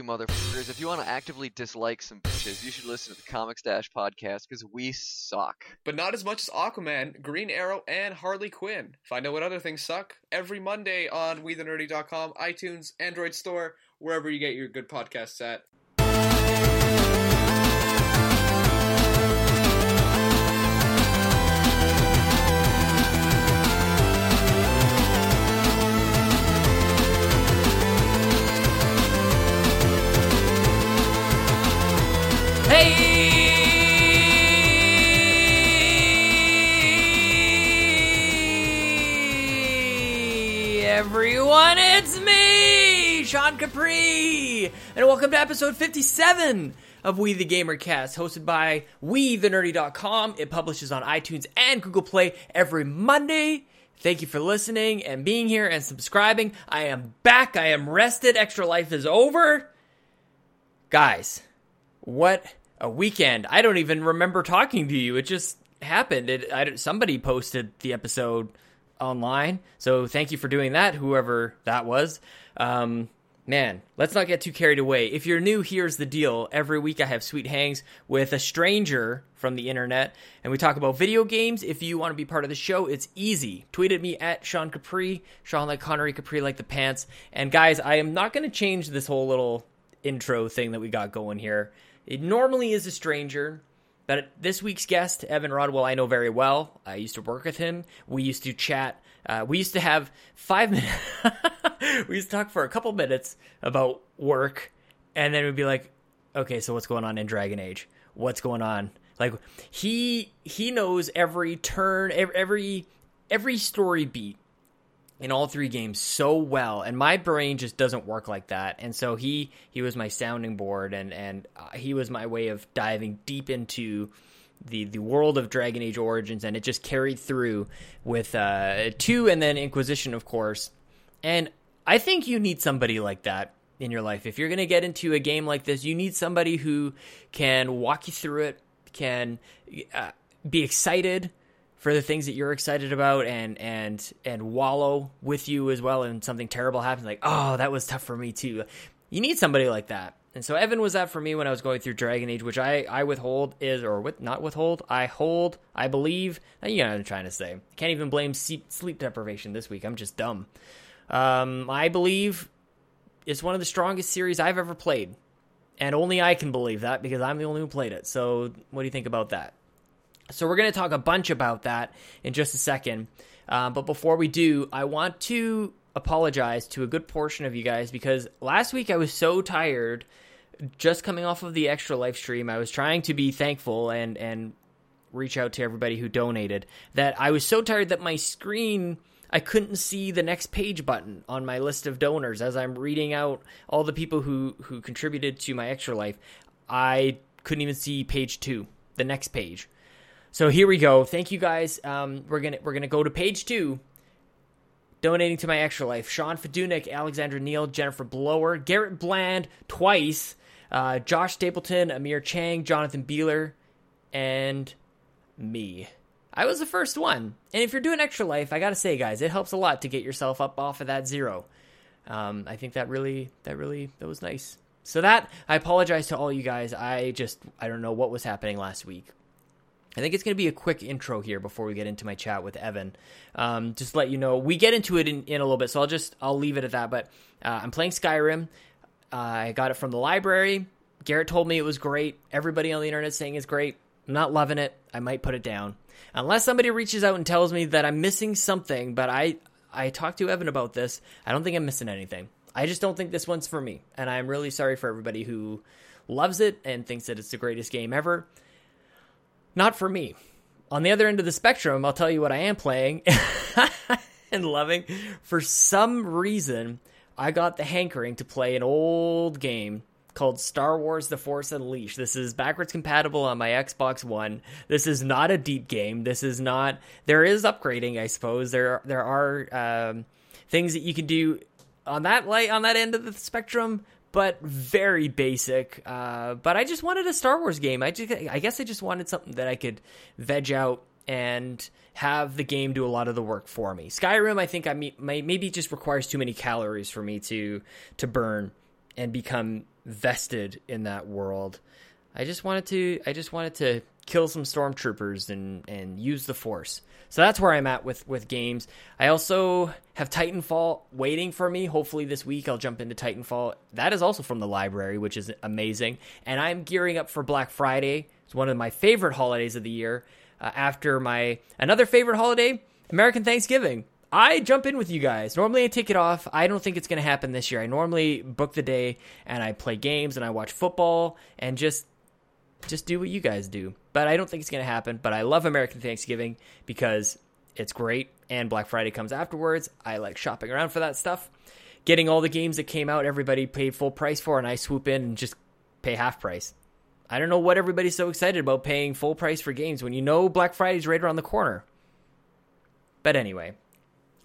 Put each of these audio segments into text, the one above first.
you motherfuckers, if you want to actively dislike some bitches, you should listen to the Comics Dash podcast because we suck. But not as much as Aquaman, Green Arrow, and Harley Quinn. Find out what other things suck every Monday on WeTheNerdy.com, iTunes, Android Store, wherever you get your good podcasts at. Everyone, it's me, Sean Capri, and welcome to episode 57 of We the Gamer Cast, hosted by WeTheNerdy.com. It publishes on iTunes and Google Play every Monday. Thank you for listening and being here and subscribing. I am back. I am rested. Extra Life is over. Guys, what a weekend. I don't even remember talking to you. It just happened. It, I, somebody posted the episode online. So thank you for doing that, whoever that was. Um, man, let's not get too carried away. If you're new, here's the deal. Every week I have sweet hangs with a stranger from the internet, and we talk about video games. If you want to be part of the show, it's easy. Tweet at me at Sean Capri, Sean like Connery, Capri like the pants. And guys, I am not going to change this whole little intro thing that we got going here. It normally is a stranger, but this week's guest, Evan Rodwell, I know very well. I used to work with him. We used to chat. Uh, we used to have five minutes. we used to talk for a couple minutes about work, and then we'd be like, "Okay, so what's going on in Dragon Age? What's going on?" Like he he knows every turn, every every, every story beat in all three games so well and my brain just doesn't work like that. And so he he was my sounding board and and uh, he was my way of diving deep into the the world of Dragon Age Origins and it just carried through with uh 2 and then Inquisition of course. And I think you need somebody like that in your life. If you're going to get into a game like this you need somebody who can walk you through it can uh, be excited for the things that you're excited about and and and wallow with you as well and something terrible happens like oh that was tough for me too. You need somebody like that. And so evan was that for me when i was going through dragon age which i i withhold is or with not withhold i hold i believe. You know what i'm trying to say. Can't even blame sleep deprivation this week. I'm just dumb. Um i believe it's one of the strongest series i've ever played. And only i can believe that because i'm the only one who played it. So what do you think about that so we're going to talk a bunch about that in just a second. Uh, but before we do, I want to apologize to a good portion of you guys because last week I was so tired just coming off of the extra live stream. I was trying to be thankful and and reach out to everybody who donated that I was so tired that my screen I couldn't see the next page button on my list of donors as I'm reading out all the people who who contributed to my extra life. I couldn't even see page 2, the next page. So here we go. Thank you guys. Um, we're gonna we're gonna go to page two. Donating to my extra life: Sean Fedunik, Alexandra Neal, Jennifer Blower, Garrett Bland twice, uh, Josh Stapleton, Amir Chang, Jonathan Beeler, and me. I was the first one. And if you're doing extra life, I gotta say, guys, it helps a lot to get yourself up off of that zero. Um, I think that really, that really, that was nice. So that I apologize to all you guys. I just, I don't know what was happening last week. I think it's going to be a quick intro here before we get into my chat with Evan. Um, just let you know, we get into it in, in, a little bit, so I'll just I'll leave it at that. But uh, I'm playing Skyrim. Uh, I got it from the library. Garrett told me it was great. Everybody on the internet saying it's great. I'm not loving it. I might put it down unless somebody reaches out and tells me that I'm missing something. But I I talked to Evan about this. I don't think I'm missing anything. I just don't think this one's for me, and I'm really sorry for everybody who loves it and thinks that it's the greatest game ever. Not for me. On the other end of the spectrum, I'll tell you what I am playing and loving. For some reason, I got the hankering to play an old game called Star Wars The Force Unleashed. This is backwards compatible on my Xbox One. This is not a deep game. This is not there is upgrading, I suppose. There there are um, things that you can do on that light on that end of the spectrum, but very basic. Uh, but I just wanted a Star Wars game. I just, I guess I just wanted something that I could veg out and have the game do a lot of the work for me. Skyrim, I think I may, maybe just requires too many calories for me to to burn. and become vested in that world. I just wanted to I just wanted to kill some stormtroopers and and use the force. So that's where I'm at with with games. I also have Titanfall waiting for me. Hopefully this week I'll jump into Titanfall. That is also from the library, which is amazing. And I'm gearing up for Black Friday. It's one of my favorite holidays of the year. Uh, after my another favorite holiday, American Thanksgiving. I jump in with you guys. Normally I take it off. I don't think it's going to happen this year. I normally book the day and I play games and I watch football and just just do what you guys do. But I don't think it's going to happen. But I love American Thanksgiving because it's great and Black Friday comes afterwards. I like shopping around for that stuff. Getting all the games that came out, everybody paid full price for, and I swoop in and just pay half price. I don't know what everybody's so excited about paying full price for games when you know Black Friday's right around the corner. But anyway,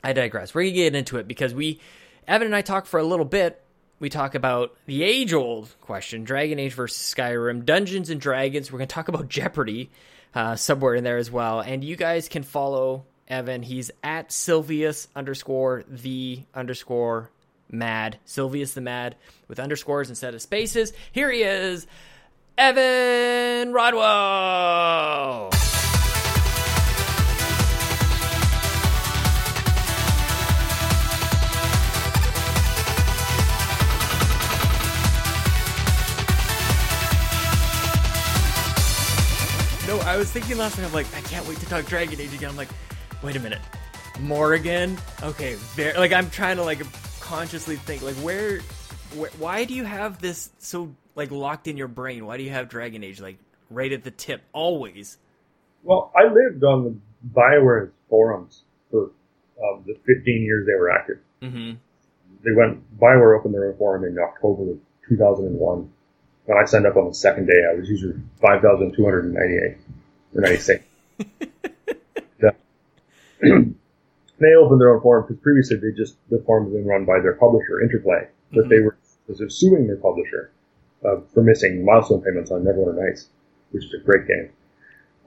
I digress. We're going to get into it because we, Evan and I talked for a little bit we talk about the age old question Dragon Age versus Skyrim, Dungeons and Dragons. We're going to talk about Jeopardy uh, somewhere in there as well. And you guys can follow Evan. He's at Silvius underscore the underscore mad. Silvius the mad with underscores instead of spaces. Here he is, Evan Rodwell. I was thinking last night. I'm like, I can't wait to talk Dragon Age again. I'm like, wait a minute, Morgan. Okay, very, like I'm trying to like consciously think like where, where, why do you have this so like locked in your brain? Why do you have Dragon Age like right at the tip always? Well, I lived on the Bioware forums for um, the 15 years they were active. Mm-hmm. They went Bioware opened their own forum in October of 2001 when I signed up on the second day, I was user 5,298 or 96. they opened their own forum because previously they just, the forum had been run by their publisher, Interplay, but mm-hmm. they were, were suing their publisher uh, for missing milestone payments on Neverwinter Nights, which is a great game.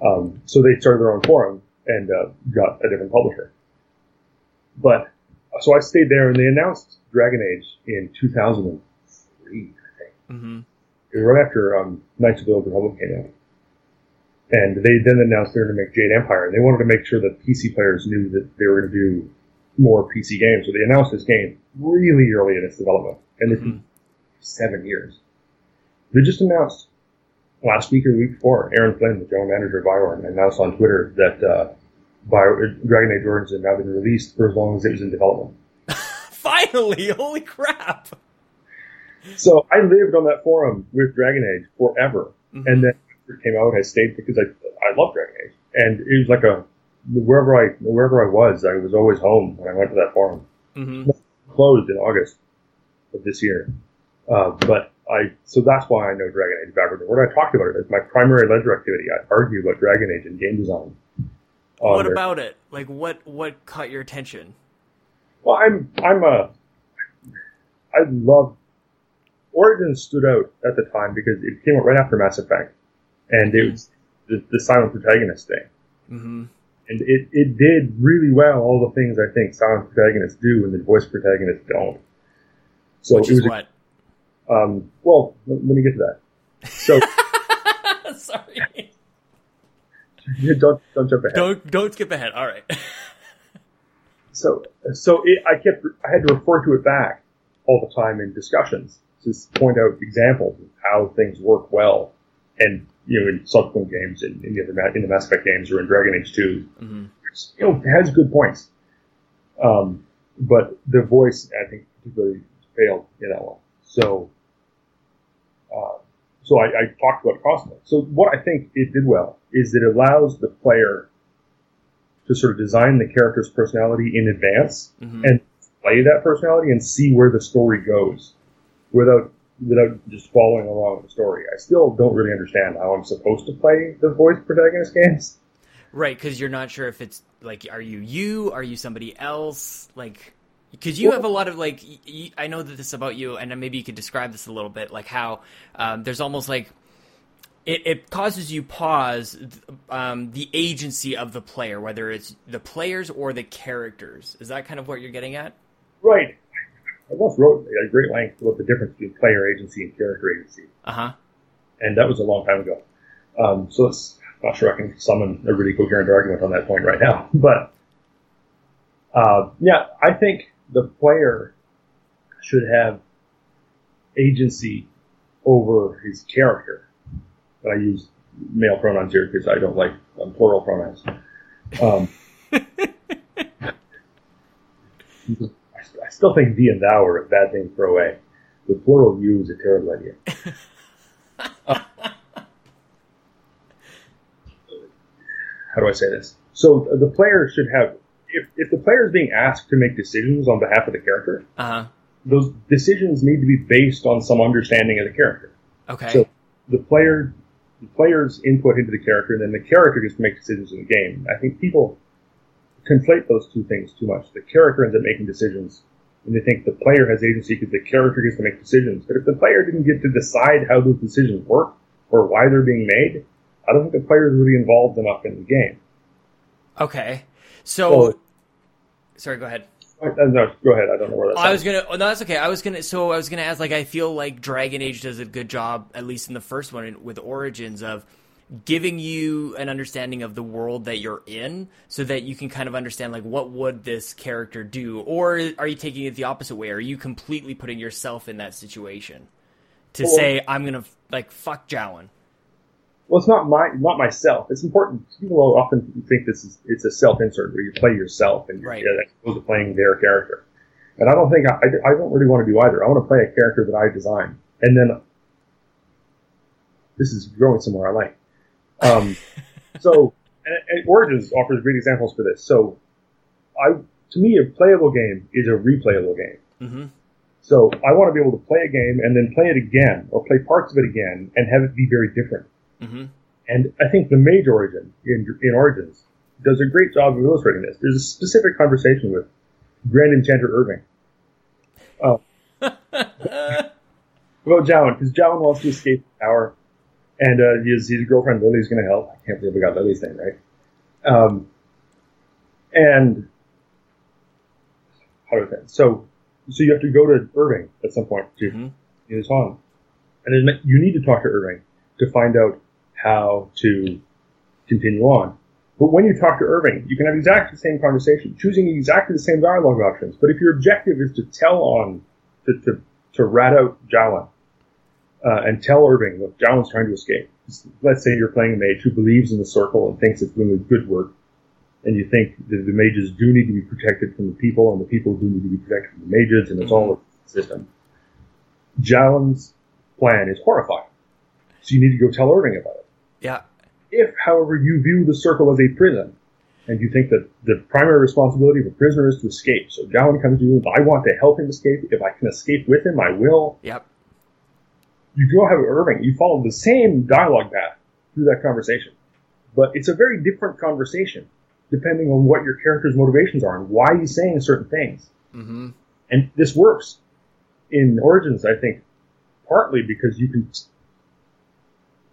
Um, so they started their own forum and uh, got a different publisher. But, so I stayed there and they announced Dragon Age in 2003, I think. Mm-hmm. It was right after um, Knights of the Old Republic came out. And they then announced they were going to make Jade Empire, and they wanted to make sure that PC players knew that they were going to do more PC games. So they announced this game really early in its development, and it mm-hmm. seven years. They just announced last week or week before, Aaron Flynn, the general manager of Bioware, announced on Twitter that uh, Bio, Dragon Age Origins had now been released for as long as it was in development. Finally! Holy crap! So I lived on that forum with Dragon Age forever, mm-hmm. and then came out, I stayed because I I love Dragon Age, and it was like a wherever I wherever I was, I was always home when I went to that forum. Mm-hmm. Closed in August of this year, uh, but I so that's why I know Dragon Age and forward. I talked about it as my primary ledger activity. I argue about Dragon Age and game design. What there. about it? Like what what caught your attention? Well, I'm I'm a I love Origins stood out at the time because it came out right after Mass Effect, and it was the, the silent protagonist thing. Mm-hmm. And it, it did really well all the things I think silent protagonists do and the voice protagonists don't. So Which it was what? A, um, well, let, let, me get to that. So, sorry. don't don't jump ahead. Don't don't skip ahead. All right. so so it, I kept I had to refer to it back all the time in discussions to point out examples of how things work well, and you know in subsequent games, in, in the other in the Mass Effect games or in Dragon Age 2 mm-hmm. you know has good points. Um, but the voice I think particularly failed in that one. So, uh, so I, I talked about constantly. So what I think it did well is it allows the player to sort of design the character's personality in advance mm-hmm. and play that personality and see where the story goes without without just following along with the story. I still don't really understand how I'm supposed to play the voice protagonist games. Right, because you're not sure if it's like, are you you? Are you somebody else? Like, because you well, have a lot of like, y- I know that this about you, and maybe you could describe this a little bit, like how um, there's almost like it, it causes you pause um, the agency of the player, whether it's the players or the characters. Is that kind of what you're getting at? Right. I once wrote at great length about the difference between player agency and character agency, Uh huh. and that was a long time ago. Um, so it's not sure I can summon a really coherent argument on that point right now, but uh, yeah, I think the player should have agency over his character. I use male pronouns here because I don't like um, plural pronouns. Um, I, I still think thee and thou are a bad thing to throw away. The plural you is a terrible idea. How do I say this? So the player should have, if, if the player is being asked to make decisions on behalf of the character, Uh huh. those decisions need to be based on some understanding of the character. Okay. So the player, the player's input into the character, and then the character gets to make decisions in the game. I think people conflate those two things too much. The character ends up making decisions, and they think the player has agency because the character gets to make decisions. But if the player didn't get to decide how those decisions work or why they're being made, I don't think the player is really involved enough in the game. okay. So, So- sorry. Go ahead. Uh, no, go ahead. I don't know where that's. I was gonna. Oh, no, that's okay. I was gonna. So I was gonna ask. Like, I feel like Dragon Age does a good job, at least in the first one with Origins, of giving you an understanding of the world that you're in, so that you can kind of understand like what would this character do, or are you taking it the opposite way? Are you completely putting yourself in that situation to Well- say I'm gonna like fuck Jowan? Well, it's not my not myself. It's important. People often think this is it's a self insert where you play yourself and you're Right. yeah, opposed to playing their character. And I don't think I, I, I don't really want to do either. I want to play a character that I design, and then this is going somewhere I like. Um, so, and, and Origins offers great examples for this. So, I to me a playable game is a replayable game. Mm-hmm. So I want to be able to play a game and then play it again, or play parts of it again, and have it be very different. Mm-hmm. And I think the Mage Origin in, in Origins does a great job of illustrating this. There's a specific conversation with Grand Enchanter Irving uh, about Jowan, because Jowan wants to escape the tower, and uh, his, his girlfriend Lily's going to help. I can't believe we got Lily's name right. Um, and how do I it? So, so you have to go to Irving at some point to Mhm. his home, and then you need to talk to Irving to find out how to continue on. But when you talk to Irving, you can have exactly the same conversation, choosing exactly the same dialogue options. But if your objective is to tell on, to, to, to rat out Jowan, uh, and tell Irving, look, Jowan's trying to escape. Let's say you're playing a mage who believes in the circle and thinks it's doing good work, and you think that the mages do need to be protected from the people, and the people do need to be protected from the mages, and it's all a system. Jowan's plan is horrifying. So you need to go tell Irving about it. Yeah. If, however, you view the circle as a prison, and you think that the primary responsibility of a prisoner is to escape, so Jowan comes to you, I want to help him escape. If I can escape with him, I will. Yep. You go have Irving. You follow the same dialogue path through that conversation, but it's a very different conversation depending on what your character's motivations are and why he's saying certain things. Mm-hmm. And this works in Origins, I think, partly because you can,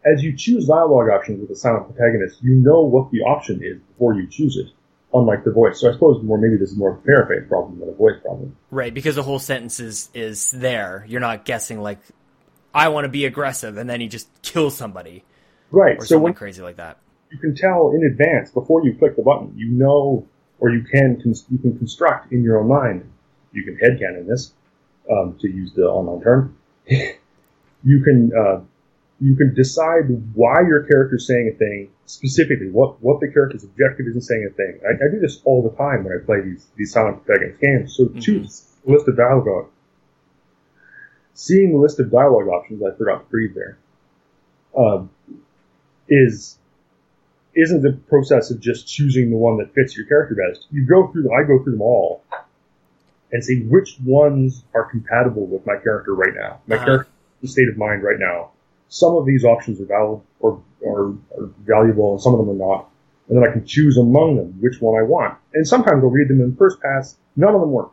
as you choose dialogue options with a silent protagonist, you know what the option is before you choose it, unlike the voice. So I suppose more maybe this is more of a paraphrase problem than a voice problem. Right, because the whole sentence is is there. You're not guessing like I want to be aggressive and then he just kills somebody Right. or So something when crazy like that. you can tell in advance before you click the button, you know, or you can you can construct in your own mind. You can headcanon this, um, to use the online term. you can uh, you can decide why your character is saying a thing specifically, what what the character's objective is in saying a thing. I, I do this all the time when I play these these silent protagonist games. So choose a list of dialogue. Seeing the list of dialogue options, I forgot to read there. Um, is isn't the process of just choosing the one that fits your character best. You go through them, I go through them all and see which ones are compatible with my character right now. My Uh-huh. character's state of mind right now. Some of these options are valid or, or are valuable and some of them are not. And then I can choose among them which one I want. And sometimes I'll read them in first pass, none of them work.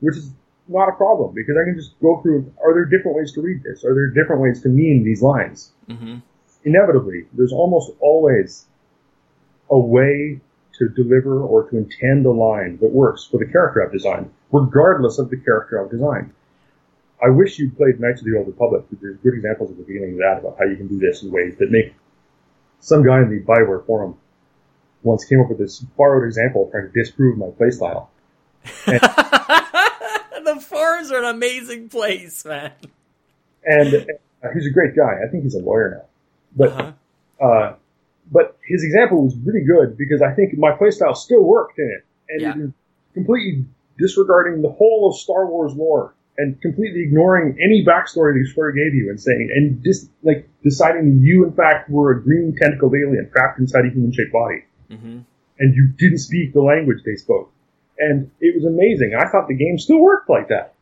Which is not a problem because I can just go through, are there different ways to read this? Are there different ways to mean these lines? Mm-hmm. inevitably, there's almost always a way to deliver or to intend a line that works for the character I've designed. regardless of the character I've designed. I wish you'd played Knights of the Old Republic, because there's good examples at the beginning of that about how you can do this in ways that make some guy in the Bioware forum once came up with this borrowed example trying to disprove my playstyle. the forums are an amazing place, man. And uh, he's a great guy. I think he's a lawyer now. But Uh-huh. uh, but his example was really good because I think my playstyle still worked in it, and Yeah. it completely disregarding the whole of Star Wars lore and completely ignoring any backstory that Square gave you and saying and just like deciding you in fact were a green tentacled alien trapped inside a human shaped body hmm and you didn't speak the language they spoke. And it was amazing. I thought the game still worked like that.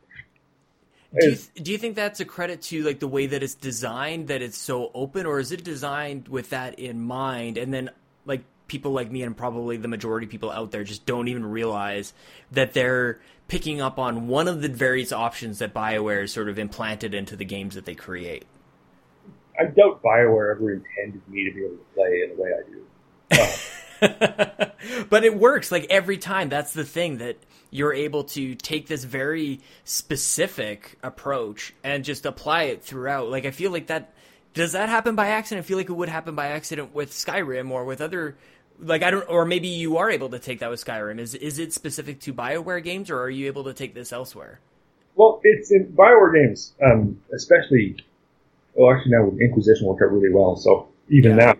Do you, It's- do you think that's a credit to like the way that it's designed, that it's so open, or is it designed with that in mind? And then like people like me and probably the majority of people out there just don't even realize that they're picking up on one of the various options that BioWare has sort of implanted into the games that they create. I doubt BioWare ever intended me to be able to play in the way I do. Uh, but it works like every time. That's the thing that you're able to take this very specific approach and just apply it throughout. Like I feel like that does that happen by accident? I feel like it would happen by accident with Skyrim or with other like I don't or maybe you are able to take that with Skyrim. Is is it specific to BioWare games or are you able to take this elsewhere? Well, it's in Bioware games, um, especially. Well, actually, now with Inquisition worked out really well. So even Yeah. now,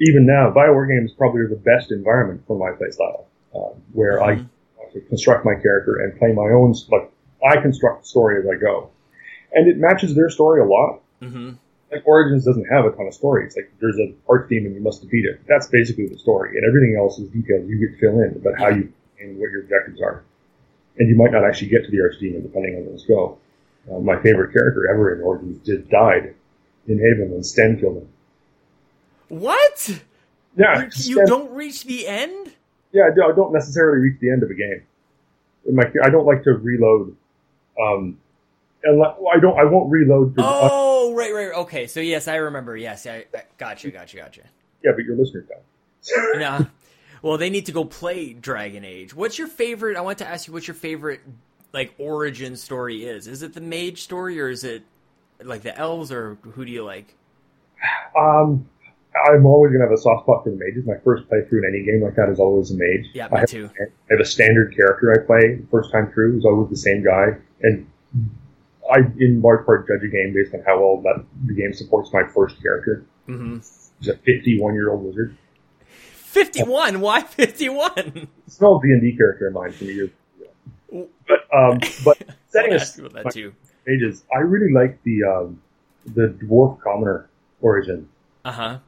even now, Bioware games probably are the best environment for my playstyle, um, where Mhm. I actually construct my character and play my own. Like I construct the story as I go, and it matches their story a lot. Mm-hmm. Like Origins doesn't have a ton of story. It's like there's an arch demon you must defeat it. That's basically the story, and everything else is details you get to fill in about how you and what your objectives are. And you might not actually get to the arch demon depending on those go. Uh, my favorite character ever in Origins did died in Haven when Sten killed him. What? Yeah, You, you don't reach the end? yeah, I don't- necessarily reach the end of a game. In my, I don't like to reload. Um, unless, I don't. I won't reload. To, uh, Oh, right, right. Okay, so yes, I remember. Yes, I, I gotcha, gotcha, gotcha. yeah, but your listeners don't. Yeah. Well, they need to go play Dragon Age. What's your favorite? I want to ask you what your favorite like origin story is. Is it the mage story or is it like the elves or who do you like? Um, I'm always gonna have a soft spot for the mages. My first playthrough in any game like that is always a mage. Yeah, I me have, too. I have a standard character I play first time through. Is always the same guy, and I, in large part, judge a game based on how well that the game supports my first character. Mm-hmm. He's a 51 year old wizard. Fifty-one. Why fifty-one? It's an old D and D character of mine from years ago. But um, but setting I us you about that too. mages, I really like the um, the dwarf commoner origin. Uh huh.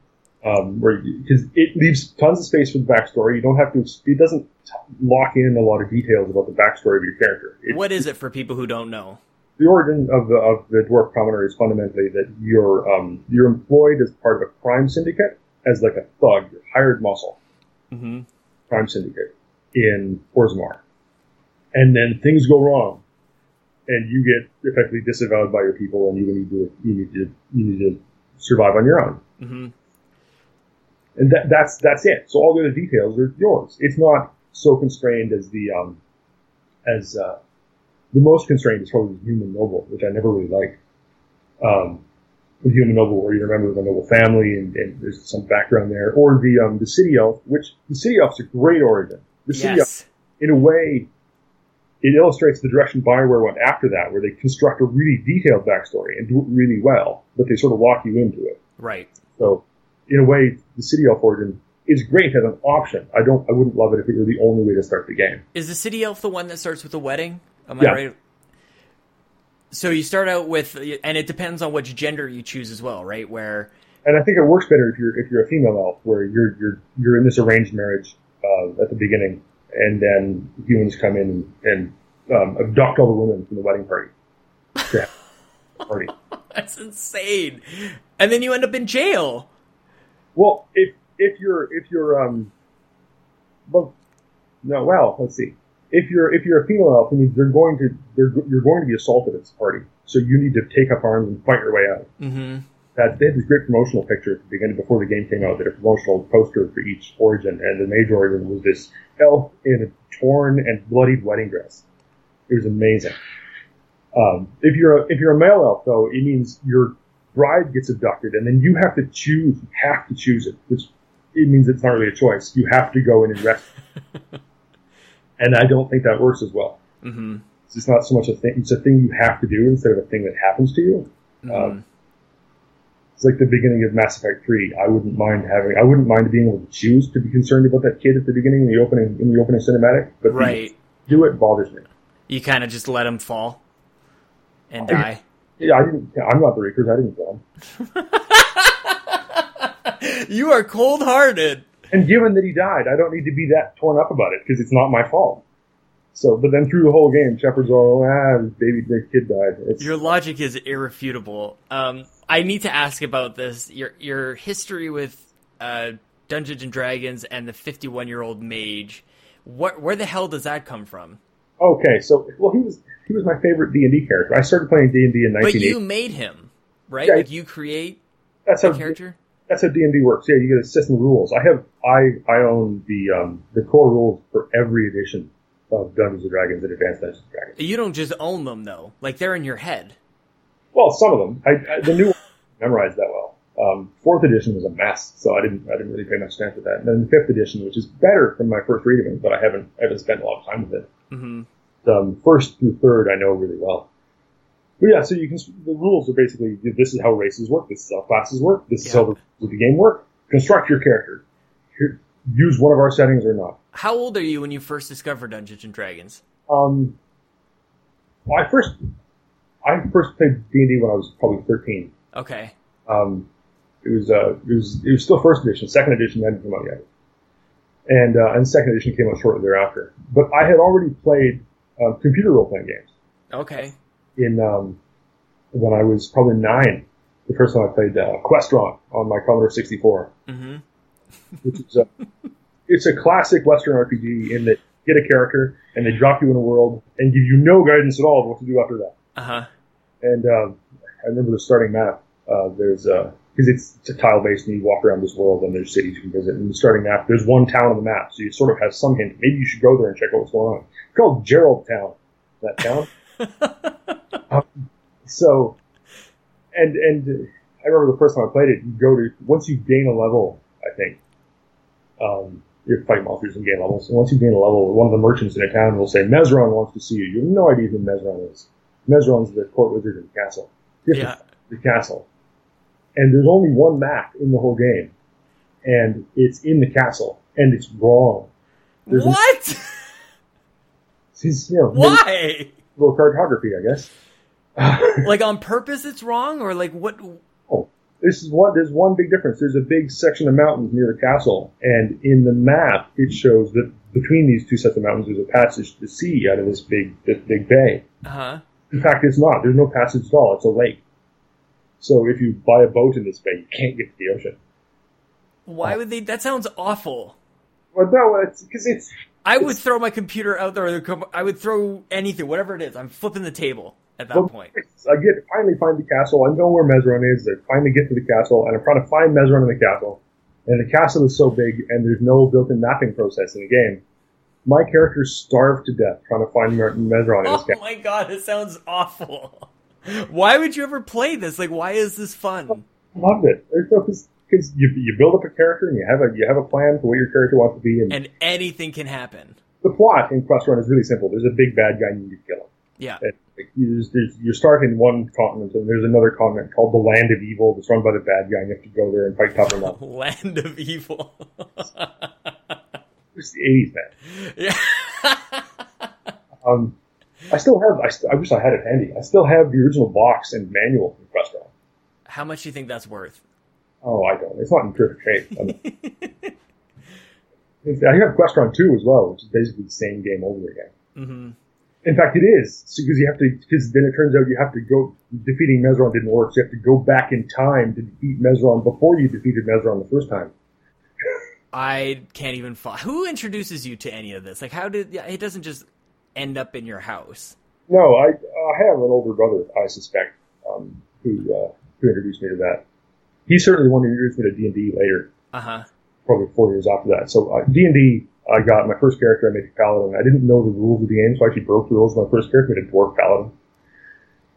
Um, where because it leaves tons of space for the backstory. You don't have to. It doesn't t- lock in a lot of details about the backstory of your character. It, What is it for people who don't know? the origin of the of the dwarf commoner is fundamentally that you're um, you're employed as part of a crime syndicate as like a thug, you're hired muscle Mm-hmm. crime syndicate in Orzammar, and then things go wrong, and you get effectively disavowed by your people, and you need to you need to you need to survive on your own. Mm-hmm. And that, that's that's it. So all the other details are yours. It's not so constrained as the um, as uh, the most constrained is probably the human noble, which I never really liked. Um, the human noble, where you remember the noble family, and, and there's some background there, or the um, the city elf, which the city elf's a great origin. The city elf, Yes. in a way, it illustrates the direction Bioware went after that, where they construct a really detailed backstory and do it really well, but they sort of lock you into it. Right. So, in a way, the City Elf origin is great as an option. I don't, I wouldn't love it if it were the only way to start the game. Is the city elf the one that starts with a wedding? Am I Yeah. right? So you start out with, and it depends on which gender you choose as well, right? Where And I think it works better if you're if you're a female elf, where you're you're you're in this arranged marriage uh, at the beginning, and then humans come in and um, abduct all the women from the wedding party. Yeah, party. that's insane, and then you end up in jail. Well, if if you're if you're um, well, no, well, let's see. If you're if you're a female elf, they're going to they're, you're going to be assaulted at this party, so you need to take up arms and fight your way out. Mm-hmm. that they had this great promotional picture at the beginning before the game came out. They had a promotional poster for each origin, and the major origin was this elf in a torn and bloodied wedding dress. It was amazing. Um, if you're a, if you're a male elf, though, it means your bride gets abducted, and then you have to choose. You have to choose it, which it means it's not really a choice. You have to go in and rescue. and I don't think that works as well. Mm-hmm. It's not so much a thing. It's a thing you have to do instead of a thing that happens to you. Mm-hmm. Um, it's like the beginning of Mass Effect 3. I wouldn't mind having, I wouldn't mind being able to choose to be concerned about that kid at the beginning in the opening, in the opening cinematic, but right. do it bothers me. You kind of just let him fall and die. Yeah, I didn't, I'm not the Reapers, I didn't kill him. you are cold hearted. And given that he died, I don't need to be that torn up about it because it's not my fault. So, but then through the whole game, Shepard's all, ah, baby, the kid died. It's, Your logic is irrefutable. Um, I need to ask about this. Your your history with uh, Dungeons and Dragons and the fifty one year old mage. What where the hell does that come from? okay, so well, he was he was my favorite D and D character. I started playing D and D in But 1980. you made him, right? Yeah, like you create That's how character. that's how D and D works. Yeah, you get a system of rules. I have I I own the um the core rules for every edition of Dungeons and Dragons and Advanced Dungeons and Dragons. You don't just own them though. Like they're in your head. Well, some of them. I, I the new one memorized that well. Um, fourth edition was a mess, so I didn't I didn't really pay much attention to that. And then the fifth edition, which is better from my first read of it, but I haven't I haven't spent a lot of time with it. hmm um, first through third I know really well. But yeah, so you can the rules are basically this is how races work, this is how classes work, this is how the, the game work. Construct your character. Use one of our settings or not. How old are you when you first discovered Dungeons and Dragons? Um, well, I first I first played D and D when I was probably thirteen. Okay. Um, it was uh, it was it was still first edition. Second edition hadn't come out yet, and uh, and second edition came out shortly thereafter. But I had already played uh, computer role playing games. Okay. in um, when I was probably nine. The first time I played uh, Questron on my Commodore 64, hmm which is a it's a classic Western RPG in that you get a character and they drop you in a world and give you no guidance at all of what to do after that. Uh huh. And um, I remember the starting map. Uh, there's because it's, it's a tile based and you walk around this world and there's cities you can visit. And starting map, there's one town on the map, so you sort of have some hint. Maybe you should go there and check out what's going on. It's called Gerald Town. That town. Um, so, and and I remember the first time I played it. You go to once you gain a level, I think. Um, you're fighting monsters and gain levels. And once you gain a level, one of the merchants in a town will say, Mesron wants to see you. You have no idea who Mesron is. Mesron's the court wizard in the castle. Yeah. the castle. And there's only one map in the whole game. And it's in the castle. And it's wrong. There's- What? It's, you know, Why? little cartography, I guess. like on purpose? It's wrong, or like what? Oh, This is one. There's one big difference. There's a big section of mountains near the castle, and in the map it shows that between these two sets of mountains there's a passage to the sea out of this big this big bay. Uh huh. In fact, it's not. There's no passage at all. It's a lake. So if you buy a boat in this bay, you can't get to the ocean. Why would they? That sounds awful. Well, no, it's because it's I would throw my computer out there. or the com- I would throw anything, whatever it is. I'm flipping the table at that well, point. I get finally find the castle. I know where Mesron is. I finally get to the castle, and I'm trying to find Mesron in the castle. And the castle is so big, and there's no built-in mapping process in the game. My character's starved to death trying to find Mesron in this Oh castle. Oh my god, it sounds awful. Why would you ever play this? Like, why is this fun? I loved it. Because you you build up a character and you have a you have a plan for what your character wants to be, and, And anything can happen. the plot in Questron is really simple. There's a big bad guy and you need to kill him. Yeah. And, like, you- there's, there's, you're starting one continent and there's another continent called the Land of Evil that's run by the bad guy and you have to go there and fight tough enough. Land of evil. It's the 80s, man. yeah. Um, I still have. I, st- I wish I had it handy. I still have the original box and manual from Questron. How much do you think that's worth? Oh, I don't. It's not in perfect shape. I, mean, I have Questron 2 as well, which is basically the same game over again. hmm In fact, it is because you have to. Because then it turns out you have to go. Defeating Mesron didn't work, so you have to go back in time to defeat Mesron before you defeated Mesron the first time. I can't even. Who introduces you to any of this? Like, how did yeah, it doesn't just end up in your house? No, I I have an older brother, I suspect, um, who uh, who introduced me to that. he's certainly the one who introduced me to D and D later, Uh huh. probably four years after that. So uh, D and D, I got my first character. I made a paladin. I didn't know the rules of the game, so I actually broke the rules of my first character. Made a dwarf paladin.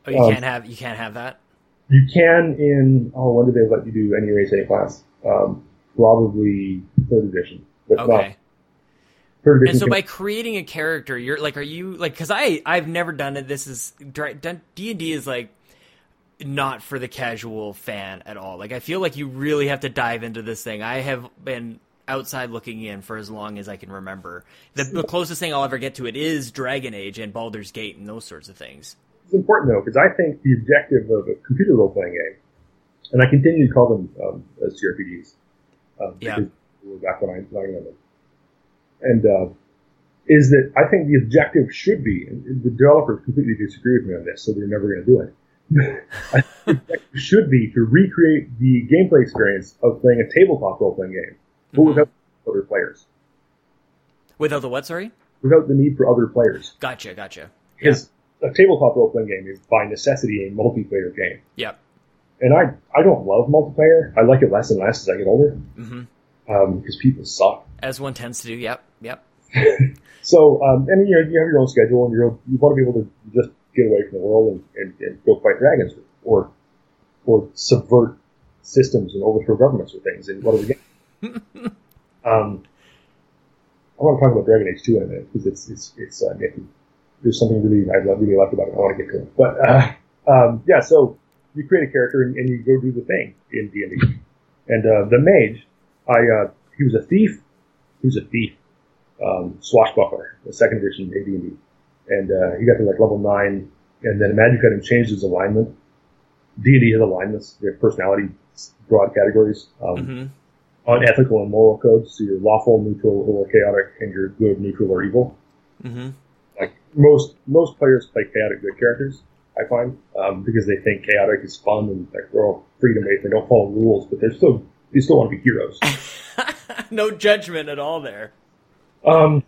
Oh, you Um, can't have you can't have that. You can in oh when did they let you do any race any class? Um, probably third edition, but not Okay. And so by creating a character, you're like, are you like? Because I I've never done it. This is D and D is like not for the casual fan at all. Like I feel like you really have to dive into this thing. I have been outside looking in for as long as I can remember. The, the closest thing I'll ever get to it is Dragon Age and Baldur's Gate and those sorts of things. it's important though because I think the objective of a computer role playing game, and I continue to call them um, as CRPGs, um, Yeah. because they were back when I learned them, and uh, is that I think the objective should be, and the developers completely disagree with me on this, so they're never going to do it. I think the objective should be to recreate the gameplay experience of playing a tabletop role playing game, but Mhm. without other players, Without the what? Sorry. without the need for other players. Gotcha. Gotcha. Because a tabletop role playing game is by necessity a multiplayer game. Yep. And I, I don't love multiplayer. I like it less and less as I get older hmm because people suck. As one tends to do. Yep. Yep. So, um, and you know, you have your own schedule and you're, you want to be able to just get away from the world and, and, and go fight dragons or, or subvert systems and overthrow governments or things. And what do we get? um, I want to talk about Dragon Age 2 in a minute because it's, it's, it's, uh, nifty. There's something really, I love, really like about it. I want to get to it. But, uh, um, yeah, so you create a character and, and you go do the thing in D&D. And, uh, the mage, I, uh, he was a thief. He was a thief um, swashbuckler, the second edition AD&D, and uh, he got to like level nine, and then Magic had him change his alignment. D&D has alignments; they have personality broad categories, um, hmm on ethical and moral codes. So you're lawful, neutral, or chaotic, and you're good, neutral, or evil. hmm Like most most players play chaotic good characters, I find, um, because they think chaotic is fun and like they're all freedom based. They don't follow rules, but they're still they still want to be heroes. no judgment at all there. Um,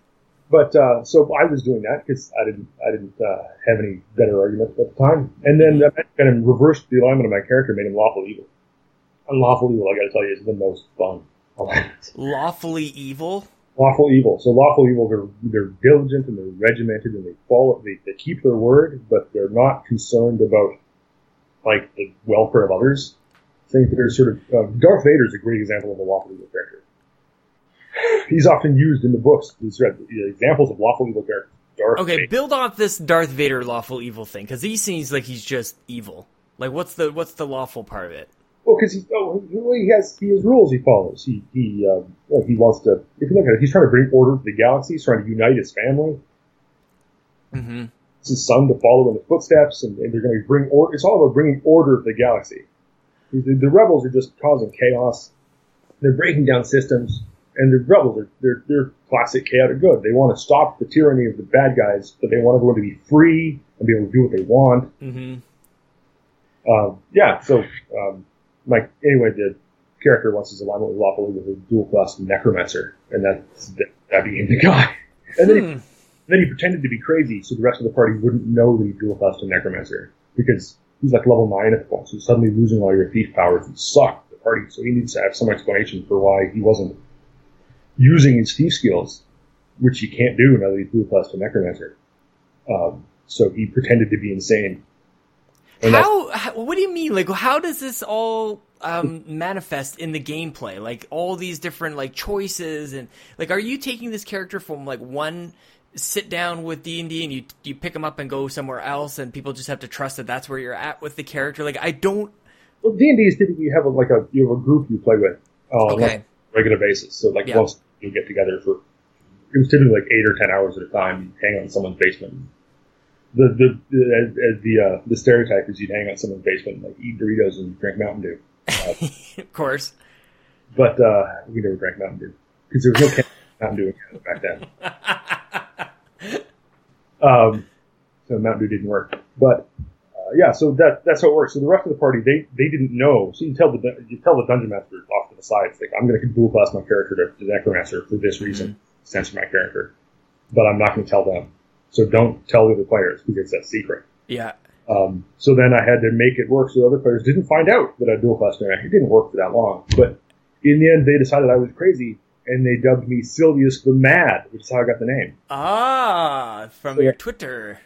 but uh, so I was doing that because I didn't I didn't uh, have any better arguments at the time, and then that kind of reversed the alignment of my character, made him lawful evil. Unlawful evil, I got to tell you, is the most fun. alignment. Lawfully evil. lawful evil. So lawful evil, they're they're diligent and they're regimented and they follow they, they keep their word, but they're not concerned about like the welfare of others. Think they're sort of uh, Darth Vader is a great example of a lawful evil character. He's often used in the books. These are examples of lawful evil characters. Darth Okay, Vader. build off this Darth Vader lawful evil thing because he seems like he's just evil. Like, what's the what's the lawful part of it? Well, because he, oh, he he has he has rules he follows. He he um, well, he wants to. If you look at it, he's trying to bring order to the galaxy. He's trying to unite his family. Mm-hmm. It's his son to follow in the footsteps, and, and they're going to bring order. It's all about bringing order to the galaxy. The, the rebels are just causing chaos. They're breaking down systems, and the rebels are they're they're classic chaotic good. They want to stop the tyranny of the bad guys, but they want everyone to be free and be able to do what they want. Mm-hmm. Um, yeah, so um, like anyway, the character wants his alignment with lawful with a dual class necromancer, and that's that, that being the guy. And then he Hmm. then he pretended to be crazy so the rest of the party wouldn't know that he dual classed a necromancer because he's like level nine at the point, so suddenly losing all your thief powers would suck the party. So he needs to have some explanation for why he wasn't using his thief skills, which he can't do now that he's dual classed a necromancer. Um, so he pretended to be insane. And How, how? What do you mean? Like, how does this all um, manifest in the gameplay? Like all these different like choices and like, are you taking this character from like one sit down with D and D and you you pick them up and go somewhere else, and people just have to trust that that's where you're at with the character? Like, I don't. Well, D and D is typically you have a, like a you have a group you play with uh, on a regular basis. So like Yeah. once you get together for it was typically like eight or ten hours at a time. You hang out in someone's basement. The the, the as, as the uh, the stereotype is you'd hang out in someone's basement, and, like eat Doritos and drink Mountain Dew. of course. But uh, we never drank Mountain Dew because there was no Mountain Dew back then. Um, so Mountain Dew didn't work. But uh, yeah, so that that's how it works. So the rest of the party they they didn't know. So you tell the you tell the dungeon master off to the side, it's like I'm going to dual class my character to, to necromancer for this reason, censor my character, but I'm not going to tell them. So don't tell the other players because it's a secret. Yeah. Um, so then I had to make it work so the other players didn't find out that I dual class It didn't work for that long, but in the end they decided I was crazy and they dubbed me Silvius the Mad, which is how I got the name. Ah, from So, your. Twitter.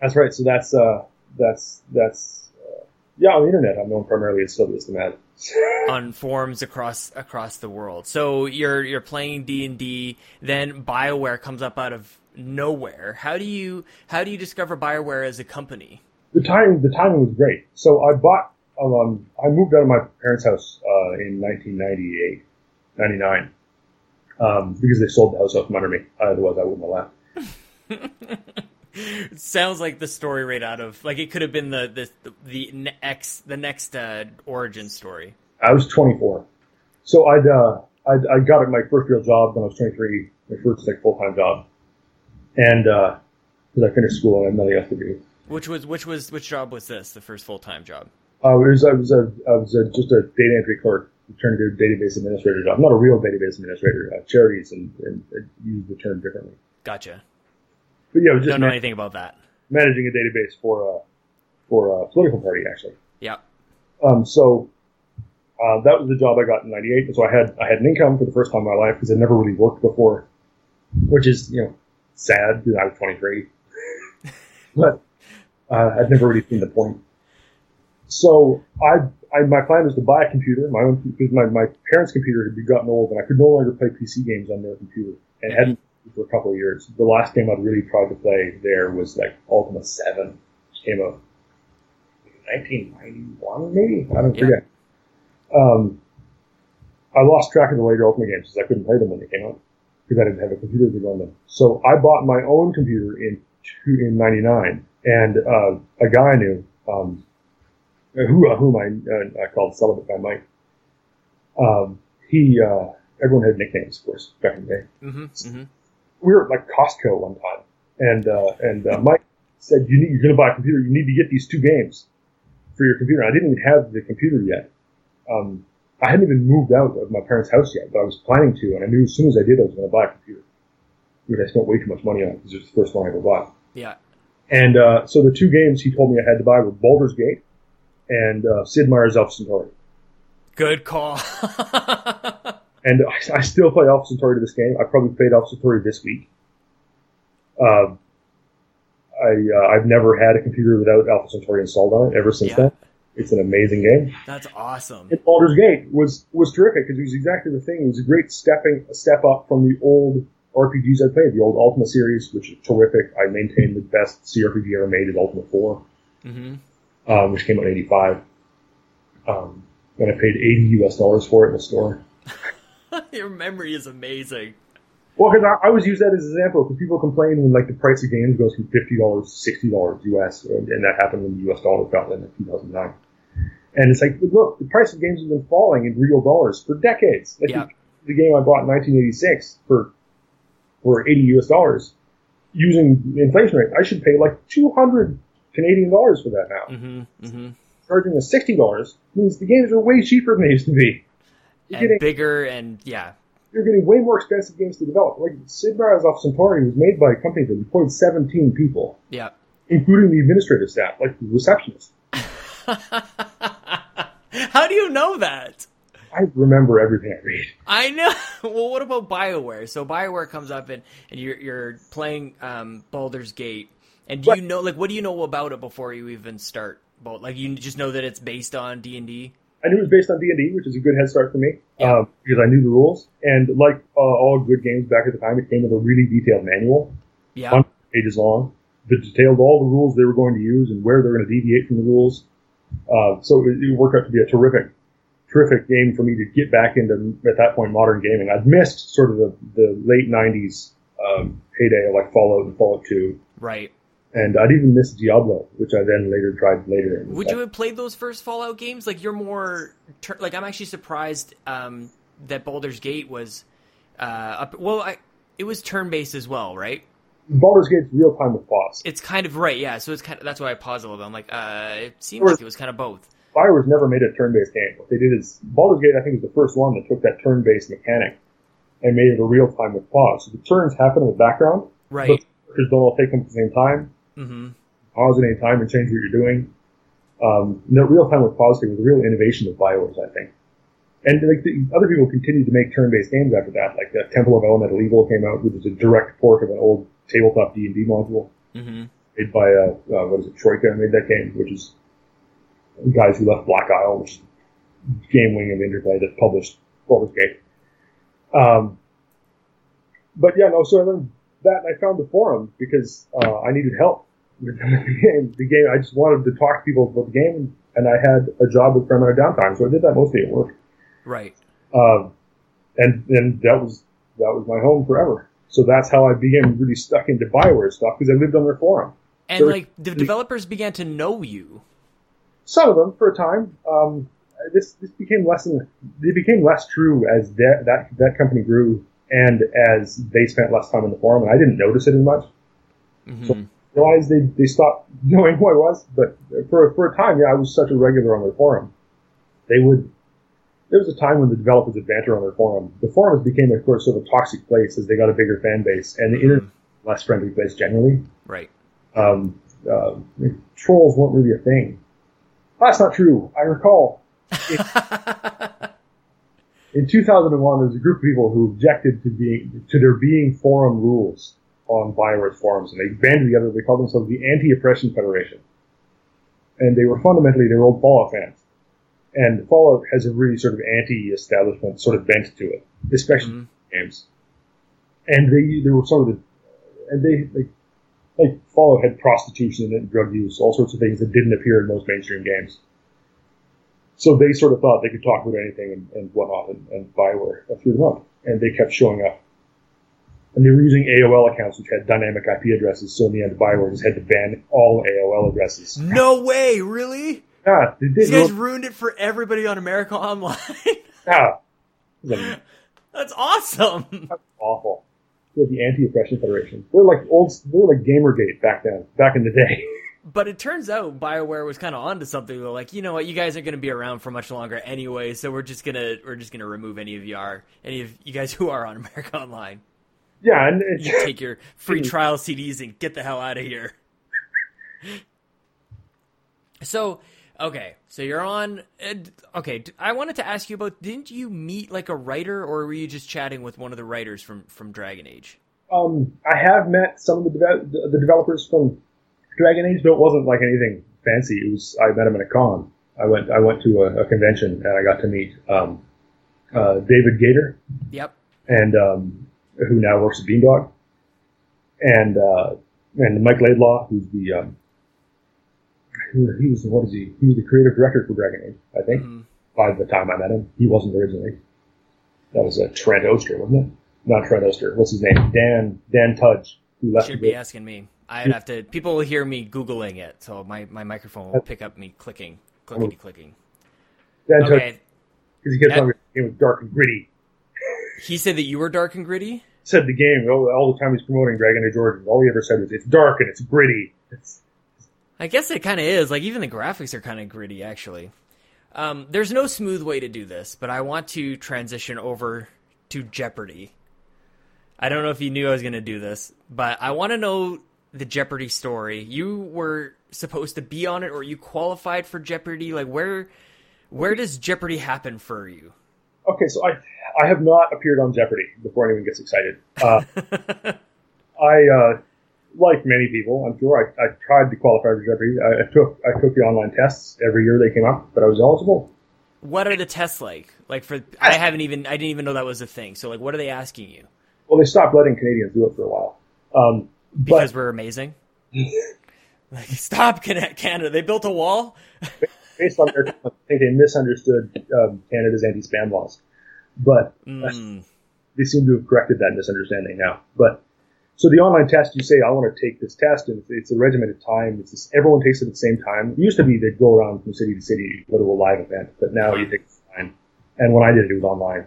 That's right. So that's uh, that's that's uh, yeah on the internet. I'm known primarily as Silvius the Mad. on forums across across the world. So you're you're playing D and D, then Bioware comes up out of nowhere. How do you how do you discover Bioware as a company? the timing the timing was great. So I bought um I moved out of my parents' house uh, in 1998, 99, um, because they sold the house out from under me. Otherwise, I wouldn't have left. It sounds like the story right out of like it could have been the the the next the next uh, origin story. I was 24, so I'd uh I'd, I got my first real job when I was 23, my first like full time job, and because I finished school and I had nothing else to do. Which was which was which job was this? The first full time job. Uh, it was, I was a, I was a, just a data entry clerk turned to database administrator job. I'm Not a real database administrator. Uh, charities and, and, and use the term differently. Gotcha. But yeah, just Don't know ma- anything about that. managing a database for a for a political party actually. Yeah. Um, so uh, that was the job I got in '98. And so I had I had an income for the first time in my life because I'd never really worked before, which is you know sad because I was 23. but uh, I'd never really seen the point. So I, I my plan was to buy a computer, my own because my, my parents' computer had gotten old and I could no longer play PC games on their computer and hadn't for a couple of years. The last game I'd really tried to play there was like Ultima Seven, which came out 1991 maybe I don't Yeah. forget. Um, I lost track of the later Ultima games because I couldn't play them when they came out because I didn't have a computer to run them. So I bought my own computer in two, in '99, and uh, a guy I knew, um, who uh, whom I, uh, I called Celibate by Mike. Um, he uh, everyone had nicknames, of course, back in the day. Mm-hmm. mm-hmm. We were at like Costco one time, and uh, and uh, Mike said, "You need, you're going to buy a computer. You need to get these two games for your computer." I didn't even have the computer yet. Um, I hadn't even moved out of my parents' house yet, but I was planning to, and I knew as soon as I did, I was going to buy a computer, which I spent way too much money on because it was the first one I ever bought. Yeah. And uh, so the two games he told me I had to buy were Baldur's Gate and uh, Sid Meier's Alpha Centauri. Good call. And I, I still play Alpha Centauri to this game. I probably played Alpha Centauri this week. Um, I uh, I've never had a computer without Alpha Centauri installed on it ever since Yeah. then. It's an amazing game. That's awesome. And Baldur's Gate was was terrific because it was exactly the thing. It was a great stepping a step up from the old RPGs I played, the old Ultima series, which is terrific. I maintain the best CRPG ever made is Ultima Four. hmm um, which came out in '85. Um, and I paid 80 US dollars for it in the store. Your memory is amazing. Well, because I, I always use that as an example because people complain when like the price of games goes from fifty dollars to sixty dollars US, and and that happened when the US dollar fell in 2009. And it's like, look, the price of games has been falling in real dollars for decades. Like Yeah. the, the game I bought in 1986 for for 80 US dollars, using inflation rate, I should pay like 200 Canadian dollars for that now. hmm hmm Charging us sixty dollars means the games are way cheaper than they used to be. You're And getting bigger and yeah. you're getting way more expensive games to develop. Like Sid Meier's Alpha Centauri was made by a company that employed 17 people, Yeah. including the administrative staff, like the receptionist. How do you know that? I remember everything I read. I know. Well, what about Bioware? So Bioware comes up and, and you're you're playing um, Baldur's Gate, and do you know like what do you know about it before you even start? Bal- Like you just know that it's based on D and D. I knew it was based on D&D, which is a good head start for me, Yeah. um, because I knew the rules. And like uh, all good games back at the time, it came with a really detailed manual, Yeah. pages long, that detailed all the rules they were going to use and where they're going to deviate from the rules. Uh, so it, it worked out to be a terrific, terrific game for me to get back into, at that point, modern gaming. I'd missed sort of the, the late 90s um, heyday of like Fallout and Fallout 2. Right. And I'd even missed Diablo, which I then later tried later. Would you have played those first Fallout games? Like you're more tur- like I'm actually surprised um, that Baldur's Gate was uh, up. Well, I, it was turn based as well, right? Baldur's Gate's real time with pause. It's kind of right, yeah. So it's kind of that's why I paused a little bit. I'm like, uh, it seemed Sure. like it was kind of both. Bioware's never made a turn-based game. What they did is Baldur's Gate, I think, was the first one that took that turn-based mechanic and made it a real time with pause. So the turns happen in the background, Right. but characters don't all take them at the same time. Hmm pause at any time and change what you're doing. Um, no, real time with pausing was a real innovation of Bioware's, I think. And like the, other people continued to make turn-based games after that. Like the Temple of Elemental Evil came out, which is a direct port of an old tabletop D and D module Mm-hmm. made by uh, uh, what is it, Troika made that game, which is guys who left Black Isle, which is game wing of Interplay that published Baldur's Gate. Um, but yeah, no. So I learned that, I found the forum because uh, I needed help with the game. The game, I just wanted to talk to people about the game, and I had a job with permanent downtime, so I did that mostly at work. Right. Um, and and that was that was my home forever. So that's how I became really stuck into Bioware stuff because I lived on their forum. And So- like the developers began to know you. Some of them for a time. Um, this this became less and they became less true as that that that company grew and as they spent less time in the forum, and I didn't notice it as much. hmm Realized they they stopped knowing who I was, but for for a time, yeah, I was such a regular on their forum. They would. There was a time when the developers would banter on their forum. The forums became, of course, sort of a toxic place as they got a bigger fan base, and the internet was a less friendly place generally. Right. um, uh, trolls weren't really a thing. That's not true. I recall in 2001 there was a group of people who objected to being to there being forum rules on Bioware's forums, and they banded together. They called themselves the Anti-Oppression Federation, and they were fundamentally they were old Fallout fans. And Fallout has a really sort of anti-establishment sort of bent to it, especially Mhm. games. And they they were sort of the and they like like Fallout had prostitution and drug use, all sorts of things that didn't appear in most mainstream games. So they sort of thought they could talk about anything and, and whatnot, and, and Bioware threw them up, and they kept showing up. And they were using AOL accounts which had dynamic IP addresses, so in the end, Bioware just had to ban all AOL addresses. no way, really? Yeah, they did. These guys ruined it for everybody on America Online. yeah. That's awesome. awful. They're the Anti-Oppression Federation. They're like old. They're like Gamergate back then, back in the day. But it turns out BioWare was kind of onto something. They're like, you know what, you guys aren't going to be around for much longer anyway, so we're just gonna we're just gonna remove any of you are any of you guys who are on America Online. yeah, and it's, You take your free trial CDs and get the hell out of here. So, okay, so you're on. uh, Okay, I wanted to ask you about. Didn't you meet like a writer, or were you just chatting with one of the writers from from Dragon Age? Um, I have met some of the, the the developers from Dragon Age, but it wasn't like anything fancy. It was I met him at a con. I went I went to a, a convention and I got to meet um, uh, David Gaider Yep. and um, who now works at Beamdog, and uh, and Mike Laidlaw, who's the um, who, he was what is he? He was the creative director for Dragon Age, I think. Mhm. By the time I met him, he wasn't originally. That was uh, Trent Oster, wasn't it? Not Trent Oster. What's his name? Dan Dan Tudge, who left. Should be asking me. I'd have to. People will hear me googling it, so my, my microphone will pick up me clicking, clickety clicking. Dan Tudge, Okay. because he kept That- game was dark and gritty. He said that you were dark and gritty. Said the game all, all the time he's promoting Dragon Age Origins. All he ever said was, "It's dark and it's gritty." It's, I guess it kind of is. Like even the graphics are kind of gritty, actually. Um, there's no smooth way to do this, but I want to transition over to Jeopardy. I don't know if you knew I was going to do this, but I want to know the Jeopardy story. You were supposed to be on it, or you qualified for Jeopardy. Like where, where does Jeopardy happen for you? okay, so I I have not appeared on Jeopardy before anyone gets excited. Uh, I, uh, like many people, I'm sure, I, I tried to qualify for Jeopardy. I, I took I took the online tests every year they came up, but I was eligible. What are the tests like? Like for I haven't even I didn't even know that was a thing. So like, what are they asking you? Well, they stopped letting Canadians do it for a while. Um, Because we're amazing. like, stop Canada! They built a wall. based on their, I think they misunderstood um, Canada's anti-spam laws, but Mm, they seem to have corrected that misunderstanding now. But so the online test, you say, I want to take this test, and it's, it's a regimented time. It's just, everyone takes it at the same time. It used to be they'd go around from city to city, go to a live event, but now you take time. And when I did it, it was online.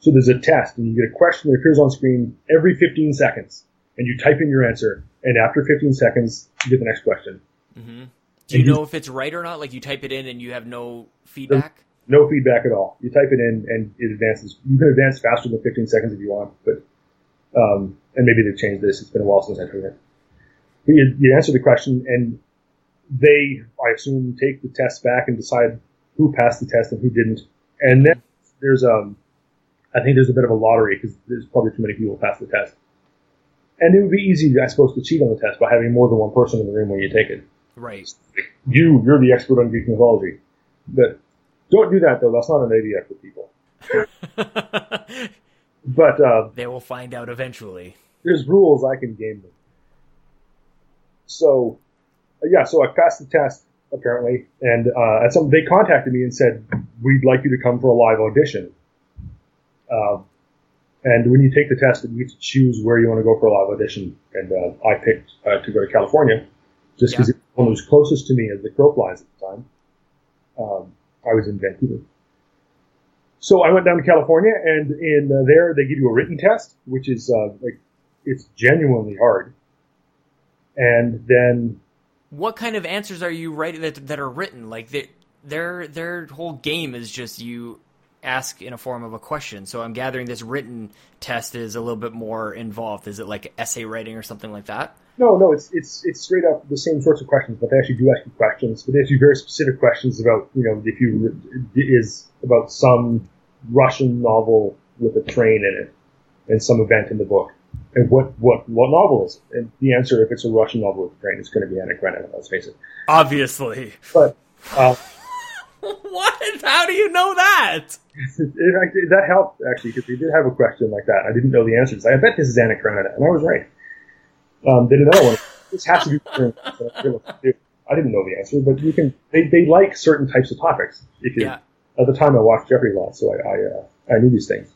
So there's a test, and you get a question that appears on screen every 15 seconds, and you type in your answer, and after 15 seconds, you get the next question. hmm Do you know if it's right or not? Like you type it in and you have no feedback. No feedback at all. You type it in and it advances. You can advance faster than 15 seconds if you want, but um, and maybe they've changed this. It's been a while since I took it. But you, you answer the question, and they, I assume, take the test back and decide who passed the test and who didn't. And then there's um, I think there's a bit of a lottery because there's probably too many people who pass the test. And it would be easy, I suppose, to cheat on the test by having more than one person in the room when you take it. Right. You, you're the expert on Greek mythology. But don't do that though. That's not an idea for people. But uh, they will find out eventually. there's rules I can game them. So, uh, yeah, so I passed the test apparently, and uh, at some they contacted me and said we'd like you to come for a live audition. Um, and when you take the test, you get to choose where you want to go for a live audition. And uh, I picked uh, to go to California, just because Yeah. it was one was closest to me as the crow flies at the time. Um, I was in Vancouver. So I went down to California, and in uh, there they give you a written test, which is uh, like it's genuinely hard. And then What kind of answers are you writing that that are written? Like they, their their whole game is just you ask in a form of a question. So I'm gathering this written test is a little bit more involved. Is it like essay writing or something like that? no, no, it's it's it's straight up the same sorts of questions, but they actually do ask you questions. But they ask you very specific questions about you know if you is about some Russian novel with a train in it and some event in the book. And what, what, what novel is it? And the answer, if it's a Russian novel with a train, is going to be Anna Karenina, let's face it. Obviously. But, uh, what? How do you know that? in fact, that helped actually because they did have a question like that. I didn't know the answers. I bet this is Anna and I was right. Um, did another one. This has to be. I didn't know the answer, but you can. They, they like certain types of topics. If you Yeah. at the time I watched Jeopardy a lot, so I I, uh, I knew these things.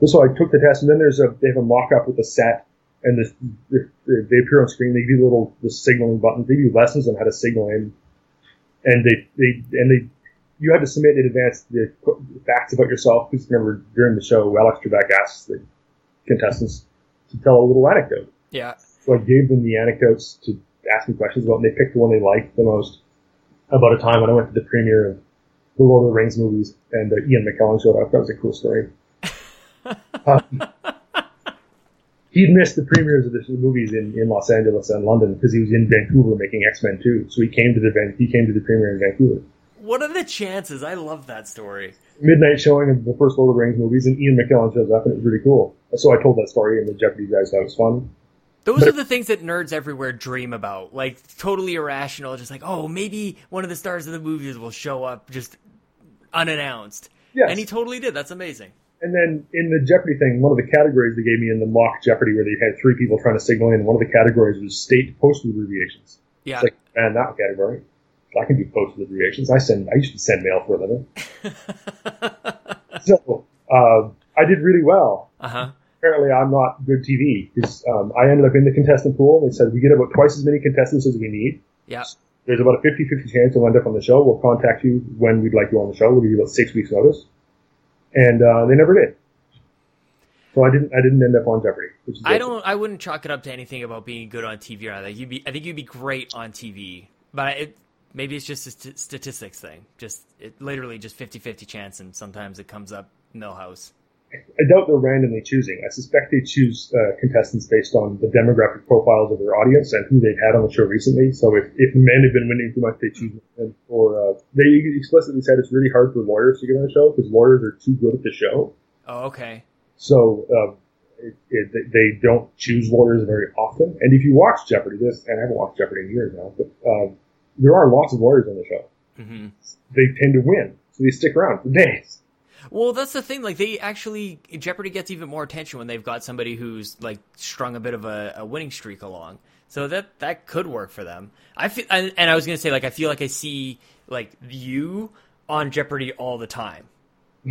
And so I took the test, and then there's a they have a mock up with a set, and this, they, they appear on screen. They give you little the signaling buttons. They give you lessons on how to signal in, and they they and they you had to submit in advance the facts about yourself. Because remember during the show, Alex Trebek asked the contestants to tell a little anecdote. Yeah. So I gave them the anecdotes to ask me questions about, and they picked the one they liked the most. About a time when I went to the premiere of the Lord of the Rings movies, and uh, Ian McKellen showed up. That was a cool story. um, he'd missed the premieres of the movies in, in Los Angeles and London because he was in Vancouver making X Men 2. So he came to the he came to the premiere in Vancouver. What are the chances? I love that story. Midnight showing of the first Lord of the Rings movies, and Ian McKellen shows up, and it was really cool. So I told that story, and the Jeopardy guys thought it was fun. Those But- are the things that nerds everywhere dream about. Like totally irrational, just like, oh, maybe one of the stars of the movies will show up just unannounced. Yes. And he totally did. That's amazing. And then in the Jeopardy thing, one of the categories they gave me in the mock Jeopardy, where they had three people trying to signal in, one of the categories was state postal abbreviations. Yeah. It's like, man, that category. I can do postal abbreviations. I send. I used to send mail for a living. so uh, I did really well. uh huh. Apparently, I'm not good TV because um, I ended up in the contestant pool. They said we get about twice as many contestants as we need. Yeah. There's about a 50-50 chance you'll end up on the show. We'll contact you when we'd like you on the show. We'll give you about six weeks notice. And uh, they never did. So I didn't. I didn't end up on Jeopardy. I don't. I wouldn't chalk it up to anything about being good on TV or anything. You'd be. I think you'd be great on TV, but it, maybe it's just a st- statistics thing. Just it literally just 50-50 chance, and sometimes it comes up Milhouse. I doubt they're randomly choosing. I suspect they choose uh, contestants based on the demographic profiles of their audience and who they've had on the show recently. So if, if men have been winning too much, they choose men. Or uh, they explicitly said it's really hard for lawyers to get on the show because lawyers are too good at the show. Oh, okay. So uh, it, it, they don't choose lawyers very often. And if you watch Jeopardy, this and I haven't watched Jeopardy in years now, but um, there are lots of lawyers on the show. hmm They tend to win, so they stick around for days. Well, that's the thing. Like, they actually Jeopardy gets even more attention when they've got somebody who's like strung a bit of a, a winning streak along. So that that could work for them. I feel, and, and I was gonna say like I feel like I see like you on Jeopardy all the time.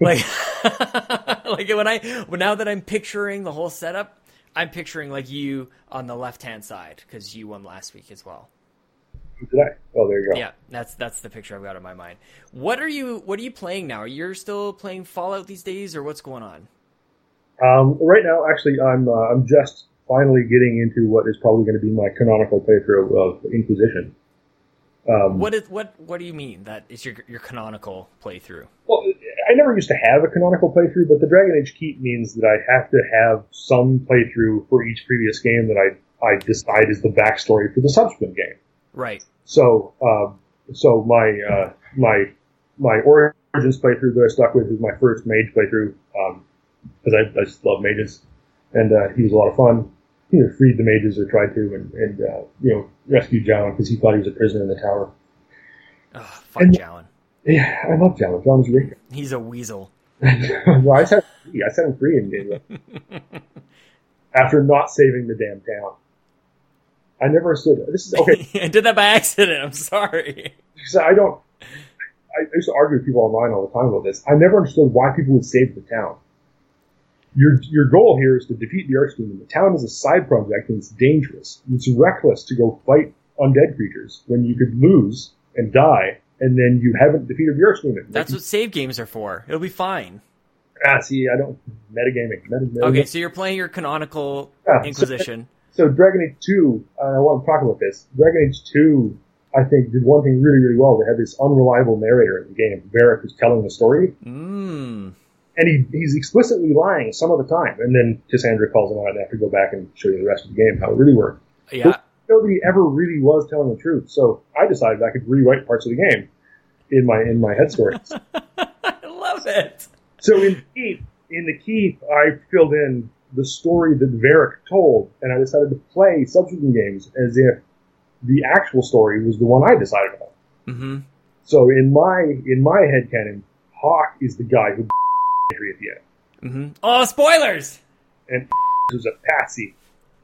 like, like when I well, now that I'm picturing the whole setup, I'm picturing like you on the left hand side because you won last week as well. Did I? Oh, there you go. Yeah, that's that's the picture I've got in my mind. What are you What are you playing now? You're you still playing Fallout these days, or what's going on? Um, right now, actually, I'm uh, I'm just finally getting into what is probably going to be my canonical playthrough of Inquisition. Um, What is what What do you mean that is your your canonical playthrough? Well, I never used to have a canonical playthrough, but the Dragon Age Keep means that I have to have some playthrough for each previous game that I I decide is the backstory for the subsequent game. Right. So, uh, so my uh, my my Origins playthrough that I stuck with is my first mage playthrough because I, I just love mages, and uh, he was a lot of fun. You know, freed the mages or tried to, and, and uh, you know, rescued Jowan because he thought he was a prisoner in the tower. Oh, fuck And- Jowan. Yeah, I love Jowan. Jowan's great. He's a weasel. no, I set him free. I set him free in game after not saving the damn town. I never understood it. This is okay. I did that by accident. I'm sorry. because I don't. I used to argue with people online all the time about this. I never understood why people would save the town. Your your goal here is to defeat the Archdemon. The town is a side project and it's dangerous. It's reckless to go fight undead creatures when you could lose and die, and then you haven't defeated the Archdemon. That's what save games are for. It'll be fine. ah. See, I don't metagaming. Meta, meta, Okay, so you're playing your canonical Yeah, Inquisition. So Dragon Age 2, uh, I want to talk about this. Dragon Age 2, I think, did one thing really, really well. They had this unreliable narrator in the game, Varric, who's telling the story, Mmm. and he, he's explicitly lying some of the time. And then Cassandra calls him out, and I have to go back and show you the rest of the game, how it really worked. Yeah. Nobody ever really was telling the truth, so I decided I could rewrite parts of the game in my in my head stories. I love it. So in Keep, in the Keep, I filled in the story that Varric told, and I decided to play subsequent games as if the actual story was the one I decided on. Mm-hmm. So in my in my head canon, Hawke is the guy who at the end, Mm-hmm. Oh, spoilers! and was a patsy.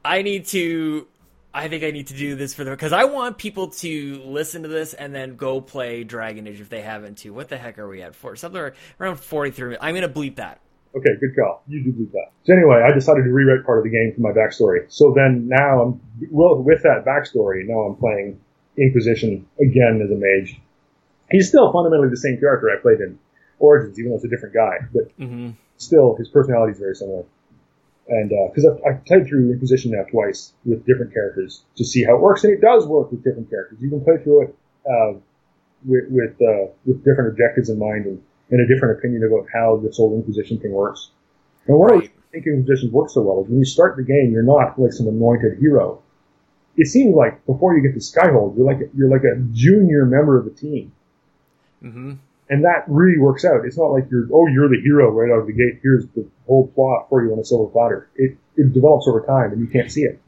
I need to. I think I need to do this for the because I want people to listen to this and then go play Dragon Age if they haven't too. What the heck are we at for? Something around forty three. I'm gonna bleep that. Okay, good call. You do believe that. So anyway, I decided to rewrite part of the game for my backstory. So then now I'm well with that backstory. Now I'm playing Inquisition again as a mage. He's still fundamentally the same character I played in Origins, even though it's a different guy. But Mm-hmm. still, his personality is very similar. And because I've, I've played through Inquisition now twice with different characters to see how it works, and it does work with different characters. You can play through it uh, with with, uh, with different objectives in mind and, and a different opinion about how this whole Inquisition thing works. And the Right. I think Inquisition works so well is when you start the game, you're not like some anointed hero. It seems like before you get to Skyhold, you're like a, you're like a junior member of the team Mm-hmm. and that really works out. It's not like you're oh you're the hero right out of the gate. Here's the whole plot for you on a silver platter. It it develops over time and you can't see it.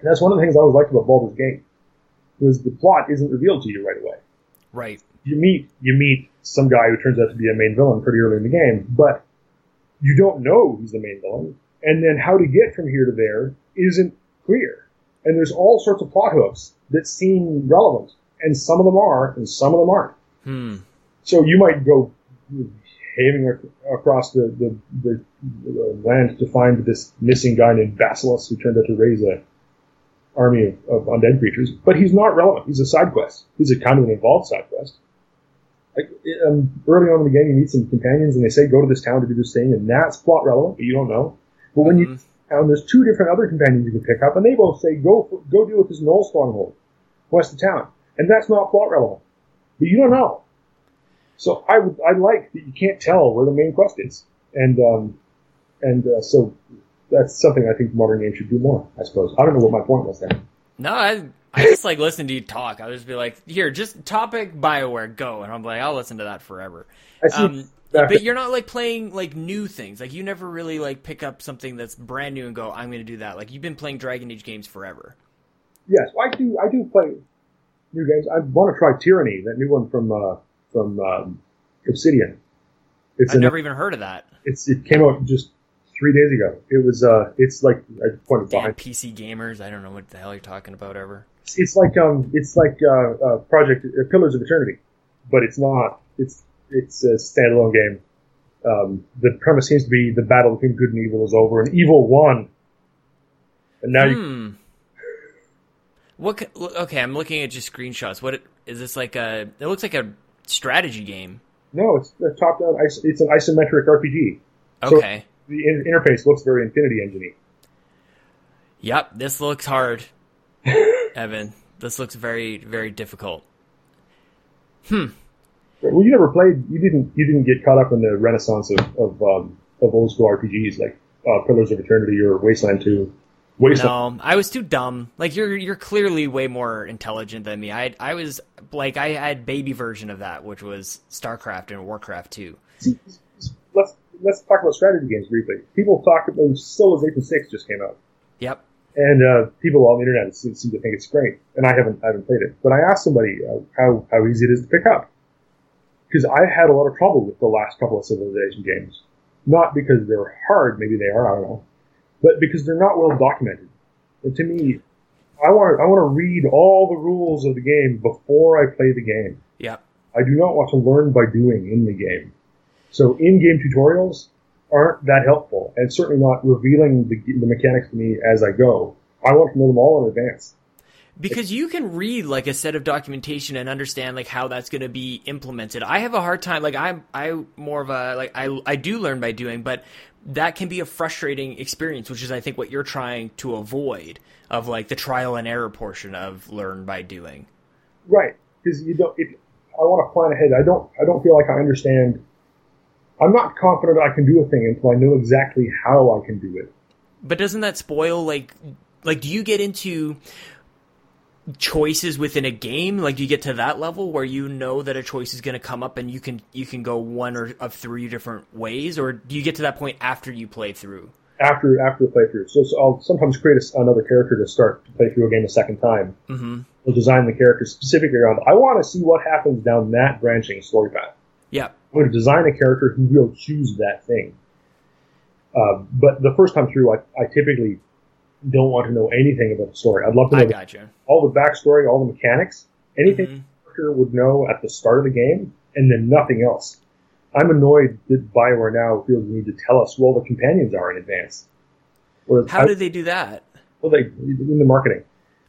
And that's one of the things I always liked about Baldur's Gate was the plot isn't revealed to you right away. Right. You meet you meet some guy who turns out to be a main villain pretty early in the game, but you don't know who's the main villain. And then how to get from here to there isn't clear. And there's all sorts of plot hooks that seem relevant, and some of them are, and some of them aren't. Hmm. So you might go having ac- across the, the, the, the land to find this missing guy named Bassilus who turned out to raise an army of, of undead creatures, but he's not relevant. He's a side quest. He's a kind of an involved side quest. Like, um, early on in the game, you meet some companions and they say go to this town to do this thing, and that's plot relevant, but you don't know. But when you Mhm. and there's two different other companions you can pick up, and they both say go for, go deal with this Gnoll stronghold west of town, and that's not plot relevant, but you don't know. So I would I like that you can't tell where the main quest is, and um, and uh, so that's something I think modern games should do more. I suppose I don't know what my point was there. No, I I just like listen to you talk. I'll just be like, here, just topic Bioware, go, and I'm like, I'll listen to that forever. Um, but you're not like playing like new things. Like you never really like pick up something that's brand new and go, I'm going to do that. Like you've been playing Dragon Age games forever. yes, I do. I do play new games. I want to try Tyranny, that new one from uh, from um, Obsidian. It's I've an, never even heard of that. it's it came out just three days ago. It was uh, it's like I pointed Damn behind. PC gamers, I don't know what the hell you're talking about ever. It's, it's like um, it's like uh, uh, Project uh, Pillars of Eternity, but it's not. It's it's a standalone game. Um, the premise seems to be the battle between good and evil is over, and evil won. And now you, Hmm. What? Okay, I'm looking at just screenshots. What is this like? A it looks like a strategy game. no, it's a top-down. It's an isometric RPG. So- Okay. The in- interface looks very Infinity Engine. Yep, this looks hard, Evan. This looks very, very difficult. Hmm. Well, you never played. You didn't. You didn't get caught up in the renaissance of of, um, of old school RPGs like uh, Pillars of Eternity or Wasteland Two Waste No, I was too dumb. Like you're you're clearly way more intelligent than me. I I was like I had baby version of that, which was StarCraft and Warcraft 2. let's let's talk about strategy games briefly. People talk about Civilization Six just came out, Yep. And uh, people on the internet seem, seem to think it's great. And I haven't I haven't played it, but I asked somebody uh, how how easy it is to pick up because I had a lot of trouble with the last couple of Civilization games. Not because they're hard, maybe they are, I don't know, but because they're not well documented. And to me, I want I want to read all the rules of the game before I play the game. Yep. I do not want to learn by doing in the game. So in-game tutorials aren't that helpful, and certainly not revealing the, the mechanics to me as I go. I want to know them all in advance. because you can read like a set of documentation and understand like how that's going to be implemented i have a hard time like i'm i more of a like i i do learn by doing but that can be a frustrating experience which is i think what you're trying to avoid of like the trial and error portion of learn by doing Right, because you don't. If, I want to plan ahead. I don't. I don't feel like I understand. I'm not confident I can do a thing until I know exactly how I can do it. but doesn't that spoil like like do you get into choices within a game like do you get to that level where you know that a choice is going to come up and you can you can go one or of three different ways or do you get to that point after you play through after after the playthrough. So, so I'll sometimes create a, another character to start to play through a game a second time. mm-hmm I'll design the character specifically around. I want to see what happens down that branching story path. yeah I'm going to design a character who will choose that thing. Uh, but the first time through, I, I typically don't want to know anything about the story. I'd love to know gotcha all the backstory, all the mechanics, anything Mhm. the character would know at the start of the game, and then nothing else. I'm annoyed that Bioware now feels the need to tell us who all the companions are in advance. Whereas how I- did they do that well, they in the marketing,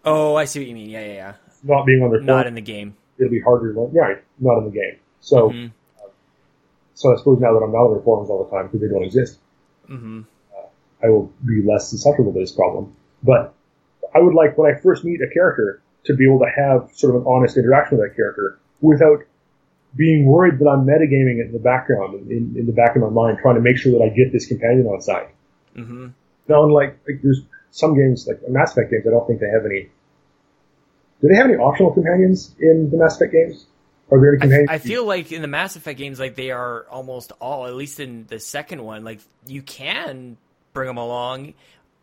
oh i see what you mean yeah yeah yeah not being on their not in the game it'll be harder. To learn. Yeah, not in the game. So, Mhm. So I suppose now that I'm not on their forums all the time because they don't exist, Mhm. I will be less susceptible to this problem. But I would like when I first meet a character to be able to have sort of an honest interaction with that character without being worried that I'm metagaming it in the background, in, in the back of my mind, trying to make sure that I get this companion on side. Mhm. Now, unlike like, there's some games like Mass Effect games, I don't think they have any. Do they have any optional companions in the Mass Effect games? Are there any I. I feel like in the Mass Effect games, like they are almost all, at least in the second one, like you can bring them along,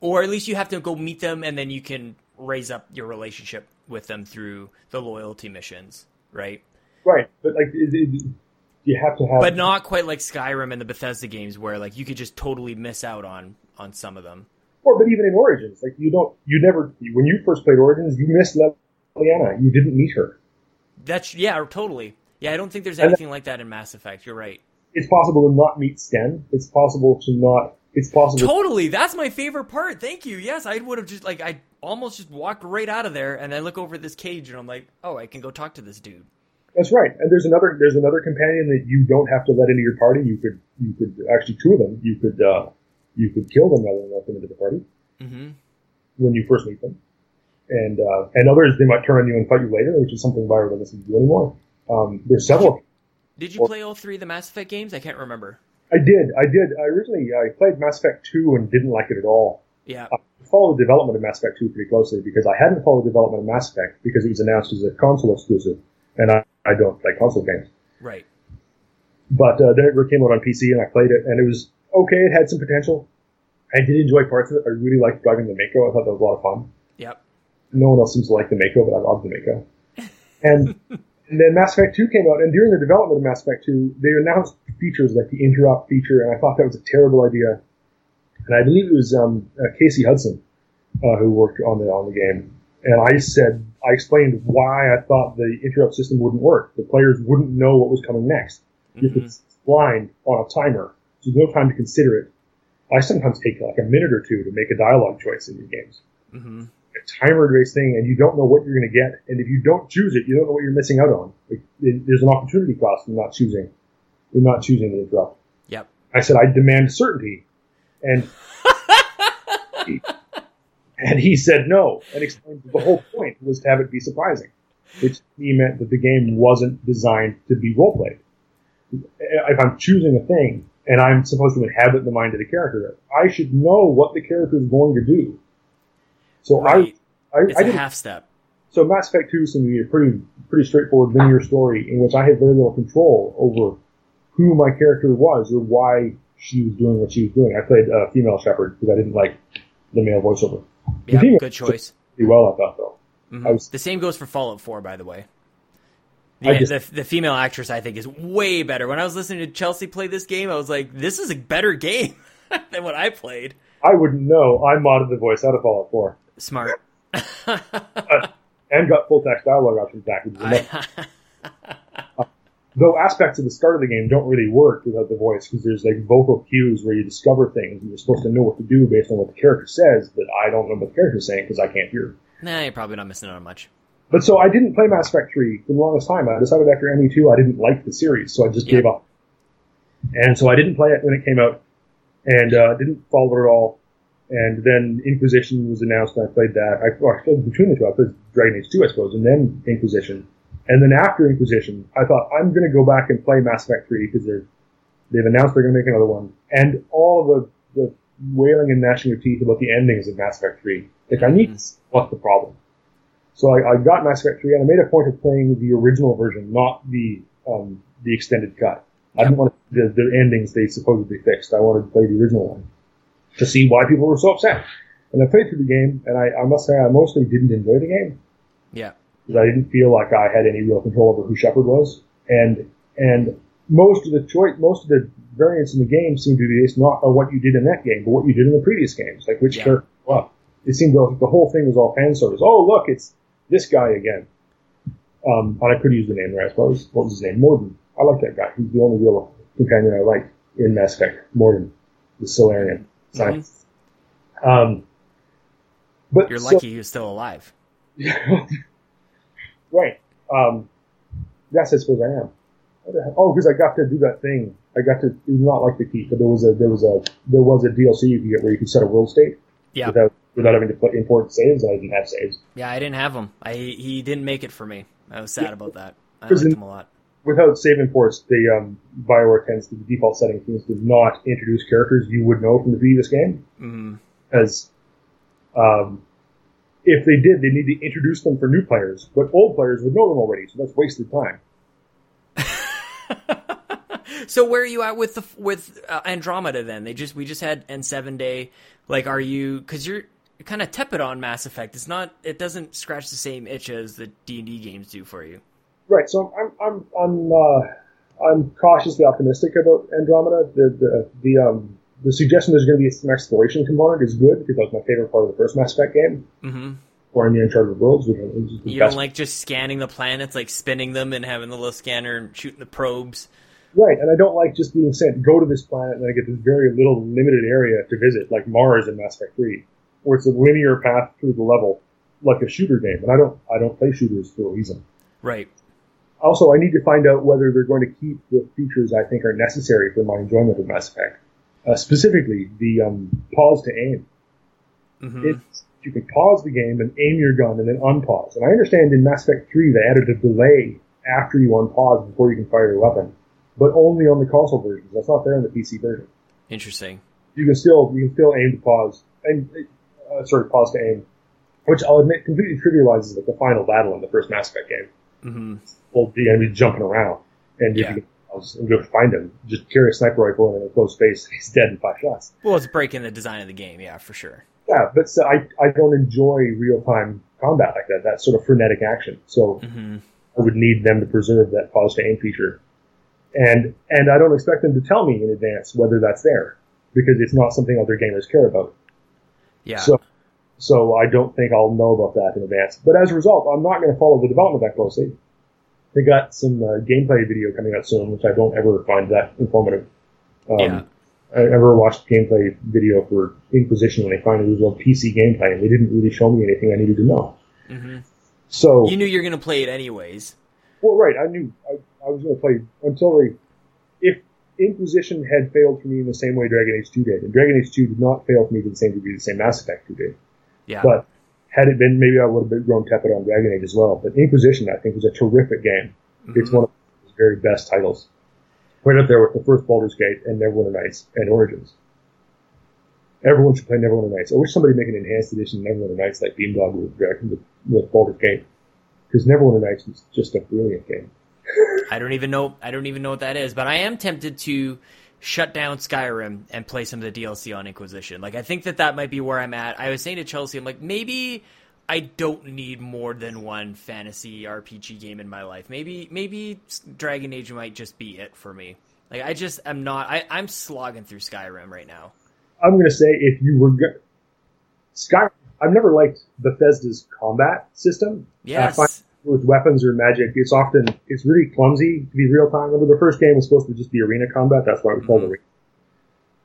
or at least you have to go meet them, and then you can raise up your relationship with them through the loyalty missions, right? right, but like, it, it, you have to have. But not quite like Skyrim and the Bethesda games, where like you could just totally miss out on on some of them. Or, but even in Origins, like you don't, you never, when you first played Origins, you missed Leliana. You didn't meet her. That's yeah, totally. Yeah, I don't think there's anything like that in Mass Effect. You're right. It's possible to not meet Sten. It's possible to not. It's possible. Totally, that's my favorite part. Thank you. Yes, I would have just like I almost just walked right out of there, and I look over this cage, and I'm like, oh, I can go talk to this dude. That's right. And there's another. There's another companion that you don't have to let into your party. You could. You could actually two of them. You could. Uh, you could kill them rather than let them into the party hmm when you first meet them. And uh, and others they might turn on you and fight you later, which is something Bioware doesn't do anymore. Um, there's several. Did you play all three of the Mass Effect games? I can't remember. I did. I did. I originally I played Mass Effect 2 and didn't like it at all. Yeah. I followed the development of Mass Effect 2 pretty closely because I hadn't followed the development of Mass Effect because it was announced as a console exclusive, and I, I don't play console games. Right. But uh, then it came out on PC and I played it, and it was okay. It had some potential. I did enjoy parts of it. I really liked driving the Mako. I thought that was a lot of fun. Yep. No one else seems to like the Mako, but I love the Mako. And, and then Mass Effect 2 came out, and during the development of Mass Effect 2, they announced features like the interrupt feature, and I thought that was a terrible idea. And I believe it was um, uh, Casey Hudson uh, who worked on the on the game. And I said, I explained why I thought the interrupt system wouldn't work. The players wouldn't know what was coming next. If Mhm. it's blind on a timer, so there's no time to consider it. I sometimes take like a minute or two to make a dialogue choice in your games. hmm A timer-based thing, and you don't know what you're going to get. And if you don't choose it, you don't know what you're missing out on. Like, it, there's an opportunity cost in not choosing. In not choosing the interrupt. Yep. I said I demand certainty, and and he said no, and explained that the whole point was to have it be surprising, which he meant that the game wasn't designed to be role played. If I'm choosing a thing and I'm supposed to inhabit the mind of the character, I should know what the character is going to do. So Right. I, I, It's I a did half step. so Mass Effect 2 seemed to be a pretty pretty straightforward linear story in which I had very little control over who my character was or why she was doing what she was doing. I played a female Shepard because I didn't like the male voiceover. Yeah, good choice. pretty well, I thought though. Mhm. I was- The same goes for Fallout 4, by the way. The, just- the, the female actress, I think, is way better. When I was listening to Chelsea play this game, I was like, this is a better game than what I played. I wouldn't know. I modded the voice out of Fallout 4 Smart. and got full text dialogue options back. is Though aspects of the start of the game don't really work without the voice because there's like vocal cues where you discover things and you're supposed to know what to do based on what the character says, but I don't know what the character's saying because I can't hear. nah, you're probably not missing out on much. But so I didn't play Mass Effect 3 for the longest time. I decided after ME2 I didn't like the series, so I just Yeah. gave up. And so I didn't play it when it came out, and uh, didn't follow it at all. And then Inquisition was announced, and I played that. I, well, I played between the two, I played Dragon Age 2, I suppose, and then Inquisition. And then after Inquisition, I thought I'm going to go back and play Mass Effect 3 because they're they've announced they're going to make another one. And all of the, the wailing and gnashing of teeth about the endings of Mass Effect 3. Like, I need what's the problem. So I, I got Mass Effect 3 and I made a point of playing the original version, not the um, the extended cut. I didn't want the, the endings they supposedly fixed. I wanted to play the original one to see why people were so upset. And I played through the game, and I, I must say I mostly didn't enjoy the game Yeah. because I didn't feel like I had any real control over who Shepard was, and and most of the choice, most of the variants in the game seemed to be based not on what you did in that game, but what you did in the previous games, like which Yeah. character. Well, it seemed like the whole thing was all fan service. Oh, look, it's this guy again. Um, and I could use the name there, I suppose. What was his name? Mordin. I like that guy. He's the only real companion I like in Mass Effect. Mordin, the Salarian. Scientist. Um, but You're so- lucky he was still alive. right. Um, yes, I suppose I am. What the hell? Oh, because I got to do that thing. I got to not like the key, but there was a there was a there was a DLC you could get where you could set a world state Yeah. without without having to put import saves, and I didn't have saves. Yeah, I didn't have them. I he didn't make it for me. I was sad about that. I liked in- him a lot. Without saving imports, the um, Bioware tends to the default setting tends to not introduce characters you would know from the previous game, hmm as um, if they did, they need to introduce them for new players, but old players would know them already, so that's wasted time. so where are you at with the with uh, Andromeda then? They just we just had N seven day. Like, are you because you're kind of tepid on Mass Effect? It's not. It doesn't scratch the same itch as the D and D games do for you. Right. So I'm I'm I'm uh, I'm cautiously optimistic about Andromeda. The the the um the suggestion there's going to be some exploration component is good because that was my favorite part of the first Mass Effect game, hmm or in the Uncharted Worlds, which is You don't like just scanning the planets, like spinning them and having the little scanner and shooting the probes. right, and I don't like just being sent go to this planet and I get this very little limited area to visit, like Mars in Mass Effect Three, where it's a linear path through the level, like a shooter game. And I don't I don't play shooters for a reason. Right. Also, I need to find out whether they're going to keep the features I think are necessary for my enjoyment of Mass Effect. Uh, specifically, the um, pause to aim. hmm It's, you can pause the game and aim your gun and then unpause. And I understand in Mass Effect 3 they added a delay after you unpause before you can fire your weapon, but only on the console versions. That's not there in the PC version. Interesting. You can still you can still aim to pause and uh, sorry pause to aim, which I'll admit completely trivializes like the final battle in the first Mass Effect game. The enemy jumping around, and if Yeah. you can and go find him, just carry a sniper rifle in a close space, he's dead in five shots. Well, it's breaking the design of the game, yeah, for sure. Yeah, but so I I don't enjoy real time combat like that. That sort of frenetic action. So hmm I would need them to preserve that pause to aim feature, and and I don't expect them to tell me in advance whether that's there because it's not something other gamers care about. Yeah. So so I don't think I'll know about that in advance. But as a result, I'm not going to follow the development that closely. They got some uh, gameplay video coming out soon, which I don't ever find that informative. Um, Yeah. I ever watched gameplay video for Inquisition when they finally revealed PC gameplay, and they didn't really show me anything I needed to know. hmm So You knew you were going to play it anyways. Well, right. I knew I, I was going to play until they. If Inquisition had failed for me in the same way Dragon Age 2 did, and Dragon Age 2 did not fail for me to the same degree the same Mass Effect 2 did, Yeah. but had it been, maybe I would have been grown tepid on Dragon Age as well. But Inquisition, I think, was a terrific game. It's Mhm. one of his very best titles. Right up there with the first Baldur's Gate and Neverwinter Nights and Origins. Everyone should play Neverwinter Nights. I wish somebody make an enhanced edition of Neverwinter Nights like Beamdog with, with, with Baldur's Gate. Because Neverwinter Nights is just a brilliant game. I don't even know. I don't even know what that is, but I am tempted to shut down Skyrim and play some of the DLC on Inquisition. Like I think that that might be where I'm at. I was saying to Chelsea, I'm like maybe I don't need more than one fantasy RPG game in my life. Maybe maybe Dragon Age might just be it for me. Like I just am not. I, I'm slogging through Skyrim right now. I'm going to say if you were go- Skyrim, I've never liked Bethesda's combat system. Yes. With weapons or magic, it's often it's really clumsy to be real time. Remember, the first game was supposed to just be arena combat. That's why it was called Mhm. arena.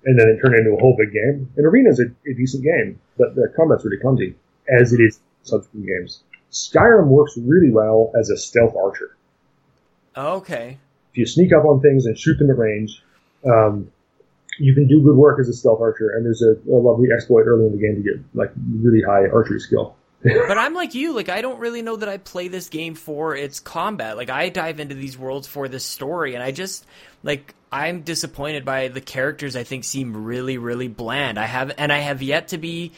And then it turned into a whole big game. And arena's a, a decent game, but the combat's really clumsy, as it is in subsequent games. Skyrim works really well as a stealth archer. Okay. If you sneak up on things and shoot them at range, um, you can do good work as a stealth archer. And there's a, a lovely exploit early in the game to get like really high archery skill. But I'm like you. Like I don't really know that I play this game for its combat. Like I dive into these worlds for the story, and I just like I'm disappointed by the characters. I think seem really, really bland. I have, and I have yet to be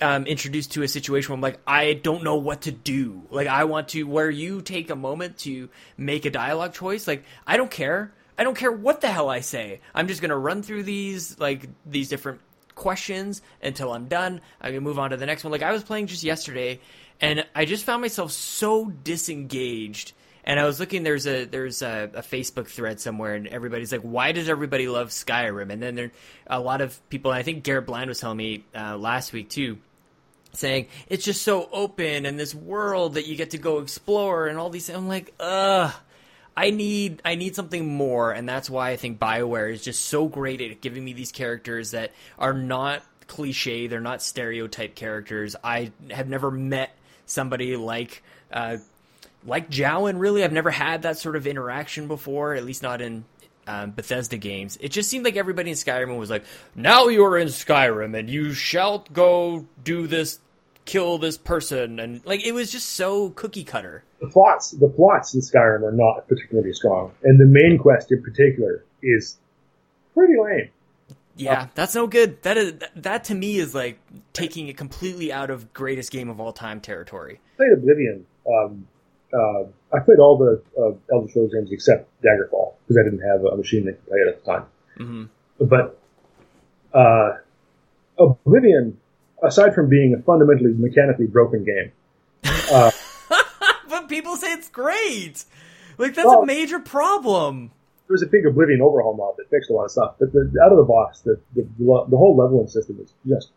um, introduced to a situation where I'm like, I don't know what to do. Like I want to where you take a moment to make a dialogue choice. Like I don't care. I don't care what the hell I say. I'm just gonna run through these like these different questions until I'm done. I can move on to the next one. Like I was playing just yesterday, and I just found myself so disengaged. And I was looking. There's a there's a, a Facebook thread somewhere, and everybody's like, "Why does everybody love Skyrim?" And then there a lot of people. I think Garrett Bland was telling me uh, last week too, saying it's just so open and this world that you get to go explore and all these. I'm like, ugh. I need I need something more, and that's why I think Bioware is just so great at giving me these characters that are not cliche, they're not stereotype characters. I have never met somebody like uh, like Jowan. Really, I've never had that sort of interaction before, at least not in um, Bethesda games. It just seemed like everybody in Skyrim was like, "Now you are in Skyrim, and you shall go do this." Kill this person and like it was just so cookie cutter the plots the plots in Skyrim are not particularly strong, and the main quest in particular is pretty lame. Yeah, that's no good. That is that, to me is like taking it completely out of greatest game of all time territory. I played Oblivion. Um, uh, I played all the uh, Elder Scrolls games except Daggerfall because I didn't have a machine that could play it at the time. hmm But uh, Oblivion, aside from being a fundamentally mechanically broken game, uh, but people say it's great. Like that's Well- a major problem. there was a big Oblivion overhaul mod that fixed a lot of stuff. But the, out of the box, the, the the whole leveling system is just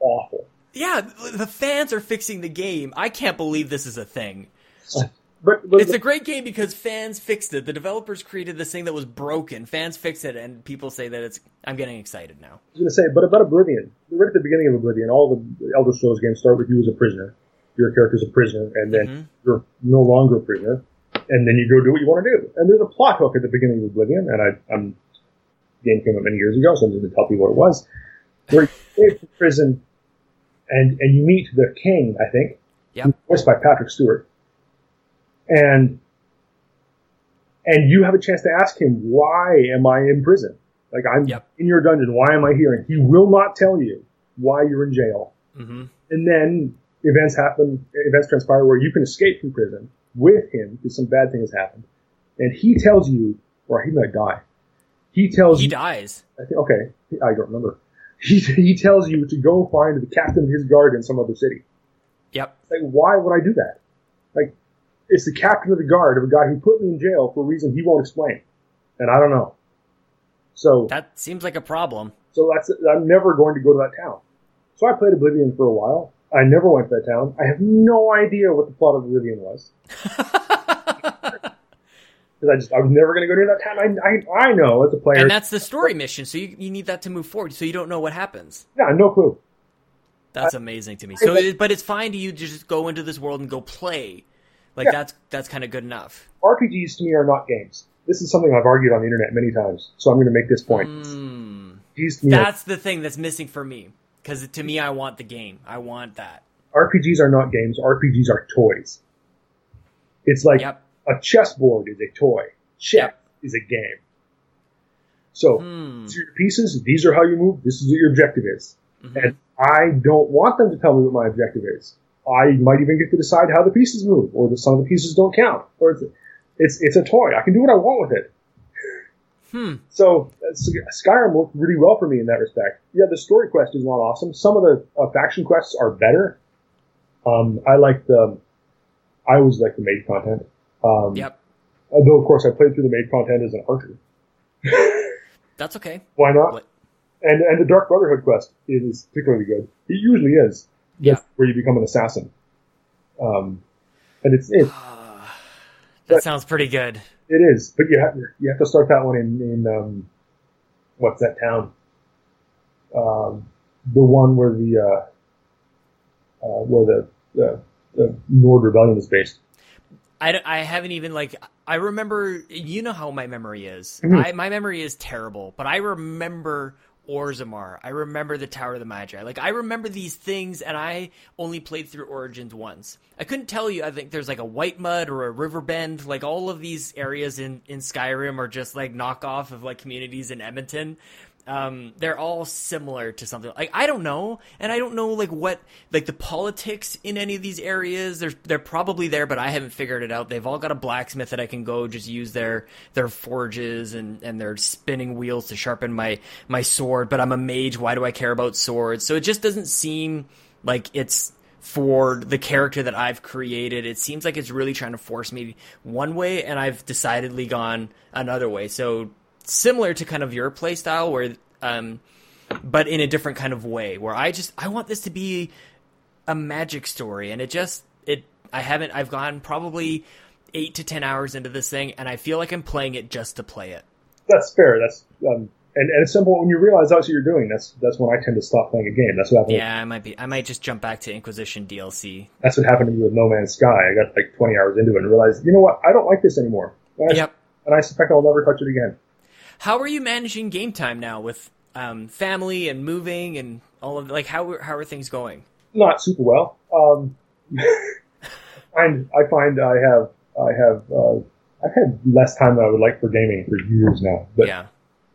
awful. Yeah, the fans are fixing the game. I can't believe this is a thing. But, but It's a great game because fans fixed it. The developers created this thing that was broken. Fans fixed it, and people say that it's. I'm getting excited now. I was going to say, but about Oblivion, right at the beginning of Oblivion, all the Elder Scrolls games start with you as a prisoner. Your character's a prisoner, and then Mhm. you're no longer a prisoner, and then you go do what you want to do. And there's a plot hook at the beginning of Oblivion, and I, I'm game came out many years ago, so I'm going to tell you what it was. Where you from prison, and and you meet the king, I think, Yep. voiced by Patrick Stewart, and and you have a chance to ask him, why am I in prison? Like I'm Yep. in your dungeon. Why am I here? And he will not tell you why you're in jail. hmm And then events happen, events transpire where you can escape from prison with him because some bad thing has happened. And he tells you, or he might die. He tells you He you, dies. I think, okay, I don't remember. He, he tells you to go find the captain of his guard in some other city. Yep. Like, why would I do that? Like, it's the captain of the guard of a guy who put me in jail for a reason he won't explain. And I don't know. So, That seems like a problem. so that's I'm never going to go to that town. So I played Oblivion for a while. I never went to that town. I have no idea what the plot of Oblivion was because I just I was never going to go near that town. I, I I know as a player, and that's the story mission, so you, you need that to move forward. So you don't know what happens. yeah, no clue. That's amazing to me. So, it, but it's fine to you to just go into this world and go play. Like Yeah. that's that's kind of good enough. RPGs to me are not games. This is something I've argued on the internet many times, so I'm going to make this point. Mm. Me, are, That's the thing that's missing for me. Because to me, I want the game. I want that. RPGs are not games. RPGs are toys. It's like Yep. a chessboard is a toy. Chess Yep. is a game. So Hmm. these are your pieces. These are how you move. This is what your objective is. Mhm. and I don't want them to tell me what my objective is. I might even get to decide how the pieces move, or that some of the pieces don't count, or it's it's, it's a toy. I can do what I want with it. Hmm. So uh, Skyrim worked really well for me in that respect. Yeah, the story quest is not awesome. Some of the uh, faction quests are better. Um, I like the, I always like the mage content. Um, Yep. Although of course I played through the mage content as an archer. That's okay. Why not? What- And and the Dark Brotherhood quest is particularly good. It usually is. Yeah. Where you become an assassin. Um, and it's it, That But- sounds pretty good. it is, but you have you have to start that one in in um, what's that town? Um, the one where the uh, uh, where the, the the Nord Rebellion is based. I, I haven't even like I remember you know how my memory is. Mhm. I, my memory is terrible, but I remember Orzammar. I remember the Tower of the Magi. Like I remember these things, and I only played through Origins once. I couldn't tell you. I think there's like a White Mud or a River Bend. Like all of these areas in in Skyrim are just like knockoff of like communities in Edmonton. Um, they're all similar to something like I don't know, and I don't know like what like the politics in any of these areas. They're they're probably there, but I haven't figured it out. They've all got a blacksmith that I can go just use their their forges and and their spinning wheels to sharpen my my sword. But I'm a mage. Why do I care about swords? So it just doesn't seem like it's for the character that I've created. It seems like it's really trying to force me one way, and I've decidedly gone another way. So similar to kind of your play style, where um, but in a different kind of way, where I just I want this to be a magic story, and it just it I haven't I've gone probably eight to ten hours into this thing, and I feel like I'm playing it just to play it. That's fair. That's um, and, and it's simple when you realize that's what you're doing. That's that's when I tend to stop playing a game. That's what happened. Yeah, I might be. I might just jump back to Inquisition DLC. That's what happened to me with No Man's Sky. I got like 20 hours into it and realized, you know what? I don't like this anymore. And I, Yep. and I suspect I'll never touch it again. How are you managing game time now with um, family and moving and all of like how how are things going? Not super well. Um, I find I find I have I have uh, I've had less time than I would like for gaming for years now. But yeah.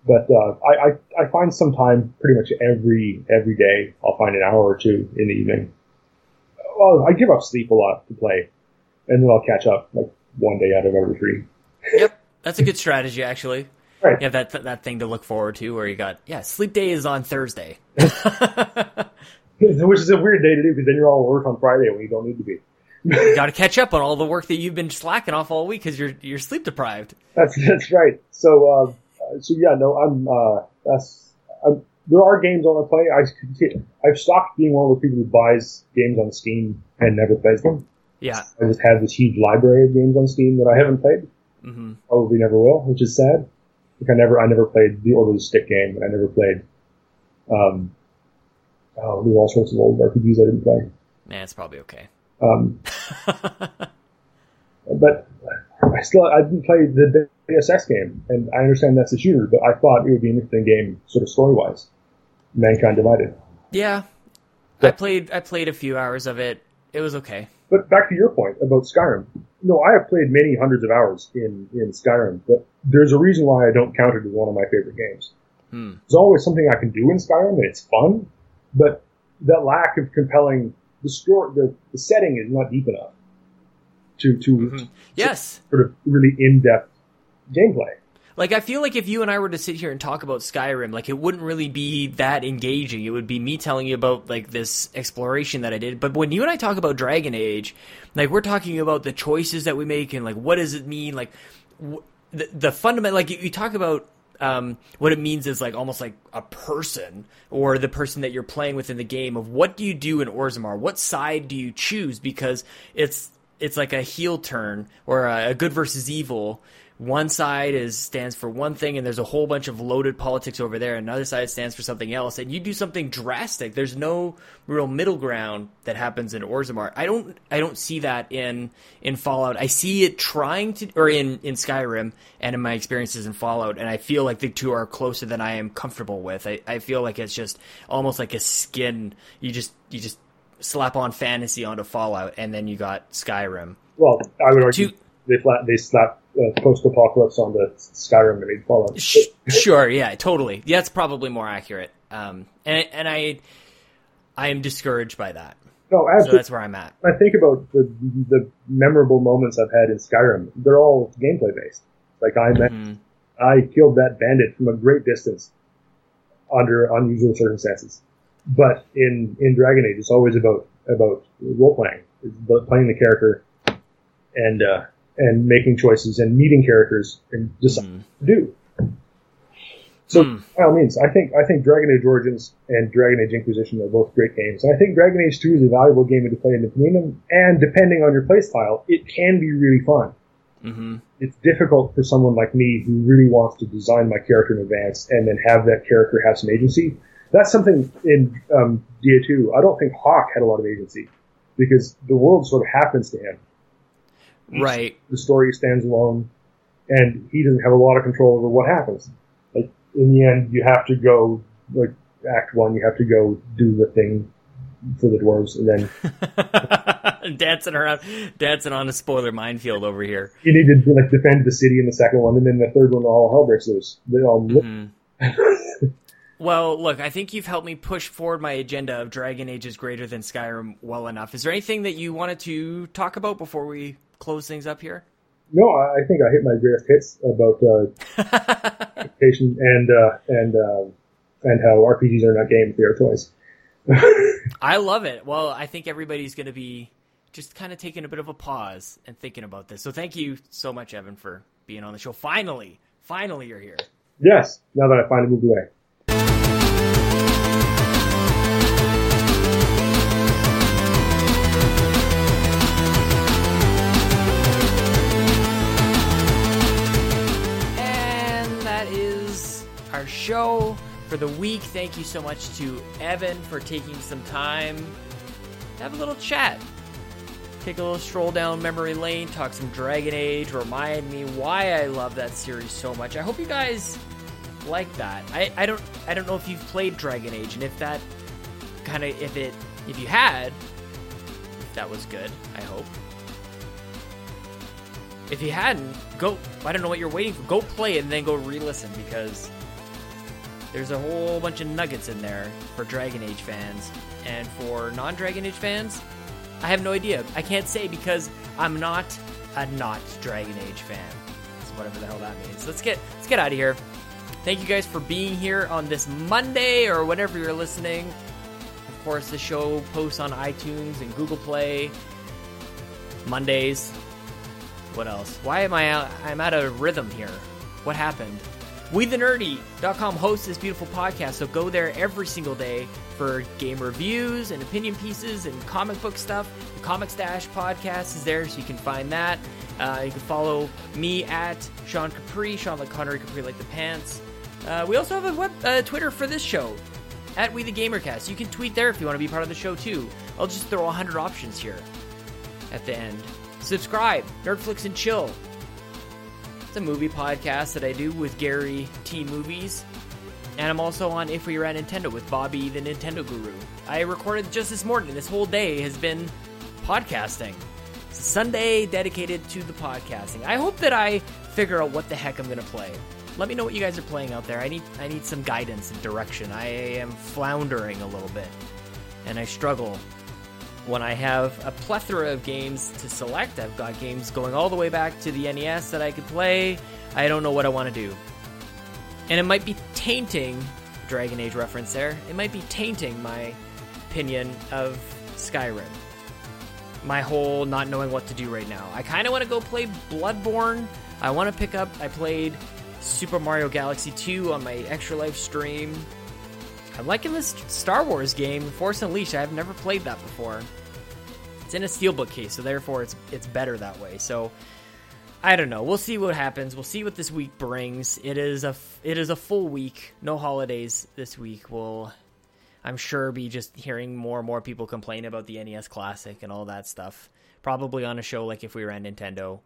but uh, I, I I find some time pretty much every every day. I'll find an hour or two in the evening. Well, I give up sleep a lot to play, and then I'll catch up like one day out of every three. Yep. That's a good strategy actually. Right. You have that that thing to look forward to where you got yeah, sleep day is on Thursday. Which is a weird day to do because then you're all work on Friday when you don't need to be. you got to catch up on all the work that you've been slacking off all week because you're you're sleep deprived. That's that's right. So uh, so yeah, no, I'm uh, that's I'm, there are games on to play. I I've stopped being one of the people who buys games on Steam and never plays them. Yeah. I just have this huge library of games on Steam that I haven't played. hmm Probably never will, which is sad. Like I never I never played the Order of the Stick game. and I never played. Um, oh, there's all sorts of old RPGs I didn't play. Man, it's probably okay. Um, but I still I didn't play the Deus Ex game, and I understand that's a shooter, but I thought it would be an interesting game, sort of story wise. Mankind Divided. yeah. I played I played a few hours of it. It was okay. But back to your point about Skyrim. No, I have played many hundreds of hours in in Skyrim, but there's a reason why I don't count it as one of my favorite games. Hmm. There's always something I can do in Skyrim, and it's fun, but that lack of compelling the story, the, the setting is not deep enough to to Mhm. Yes. sort of really in depth gameplay. Like I feel like if you and I were to sit here and talk about Skyrim, like it wouldn't really be that engaging. It would be me telling you about like this exploration that I did. But when you and I talk about Dragon Age, like we're talking about the choices that we make and like what does it mean? Like the the fundamental. Like you, you talk about um, what it means is like almost like a person or the person that you're playing with in the game of what do you do in Orzammar? What side do you choose? Because it's it's like a heel turn or a good versus evil. One side is stands for one thing, and there's a whole bunch of loaded politics over there. Another side stands for something else, and you do something drastic. There's no real middle ground that happens in Orzammar. I don't, I don't see that in in Fallout. I see it trying to, or in in Skyrim, and in my experiences in Fallout, and I feel like the two are closer than I am comfortable with. I, I feel like it's just almost like a skin. You just you just slap on fantasy onto Fallout, and then you got Skyrim. Well, I would argue Two- they flat they slap uh, post apocalypse on the Skyrim and Fallout. Sh- sure, yeah, totally. Yeah, that's probably more accurate. Um, and and I, I am discouraged by that. No, So that's where I'm at. I think about the the memorable moments I've had in Skyrim. They're all gameplay based. Like I met, Mhm. I killed that bandit from a great distance under unusual circumstances. But in in Dragon Age, it's always about about role playing, it's about playing the character, and uh, and making choices and meeting characters and deciding what to do. So Hmm. by all means, I think I think Dragon Age Origins and Dragon Age Inquisition are both great games. And I think Dragon Age 2 is a valuable game to play in between them. And depending on your playstyle, it can be really fun. Mhm. It's difficult for someone like me who really wants to design my character in advance and then have that character have some agency. That's something in um, DA2. I don't think Hawke had a lot of agency because the world sort of happens to him. Right. The story stands alone, and he doesn't have a lot of control over what happens. Like in the end, you have to go like Act One. You have to go do the thing for the dwarves, and then dancing around, dancing on a spoiler minefield over here. you need to like defend the city in the second one, and then the third one, all hell breaks loose. They all Mhm. Well, look, I think you've helped me push forward my agenda of Dragon Age is greater than Skyrim well enough. Is there anything that you wanted to talk about before we close things up here? no, I I think I hit my greatest hits about uh, patient and uh, and uh, and how RPGs are not games; they are toys. I love it. Well, I think everybody's going to be just kind of taking a bit of a pause and thinking about this. So thank you so much, Evan, for being on the show. Finally, finally, you're here. yes, now that I finally moved away. For the week. Thank you so much to Evan for taking some time to have a little chat. Take a little stroll down memory lane, talk some Dragon Age, remind me why I love that series so much. I hope you guys like that. I, I don't I don't know if you've played Dragon Age and if that kind of if it if you had if that was good, I hope. If you hadn't, go. I don't know what you're waiting for. Go play it and then go re-listen because there's a whole bunch of nuggets in there for Dragon Age fans and for non-Dragon Age fans. I have no idea. I can't say because I'm not a not Dragon Age fan. So whatever the hell that means. Let's get let's get out of here. Thank you guys for being here on this Monday or whenever you're listening. Of course, the show posts on iTunes and Google Play Mondays. What else? Why am I out? I'm out of rhythm here. What happened? WeTheNerdy.com hosts this beautiful podcast, so go there every single day for game reviews and opinion pieces and comic book stuff. The Comic Stash podcast is there, so you can find that. Uh, you can follow me at Sean Capri, Sean like Connery Capri like the pants. Uh, we also have a web uh, Twitter for this show at We the Gamercast. You can tweet there if you want to be part of the show too. I'll just throw 100 options here at the end. Subscribe, Nerdflix and Chill. It's a movie podcast that I do with Gary T Movies. And I'm also on If We at Nintendo with Bobby the Nintendo Guru. I recorded just this morning. This whole day has been podcasting. It's a Sunday dedicated to the podcasting. I hope that I figure out what the heck I'm going to play. Let me know what you guys are playing out there. I need I need some guidance and direction. I am floundering a little bit. And I struggle when I have a plethora of games to select. I've got games going all the way back to the NES that I could play. I don't know what I want to do. And it might be tainting, Dragon Age reference there, it might be tainting my opinion of Skyrim. My whole not knowing what to do right now. I kind of want to go play Bloodborne. I want to pick up, I played Super Mario Galaxy 2 on my Extra Life stream. I'm liking this Star Wars game, Force Unleashed. I've never played that before. It's in a steelbook case, so therefore it's it's better that way. So I don't know. We'll see what happens. We'll see what this week brings. It is a it is a full week, no holidays this week. We'll I'm sure be just hearing more and more people complain about the NES Classic and all that stuff. Probably on a show like if we were at Nintendo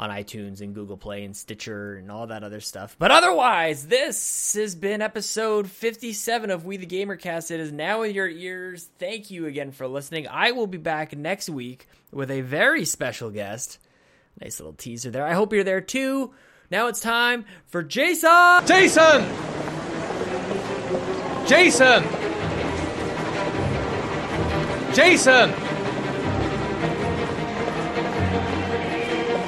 on iTunes and Google Play and Stitcher and all that other stuff. But otherwise, this has been episode 57 of We the Gamercast. It is now in your ears. Thank you again for listening. I will be back next week with a very special guest. Nice little teaser there. I hope you're there too. Now it's time for Jason. Jason! Jason! Jason!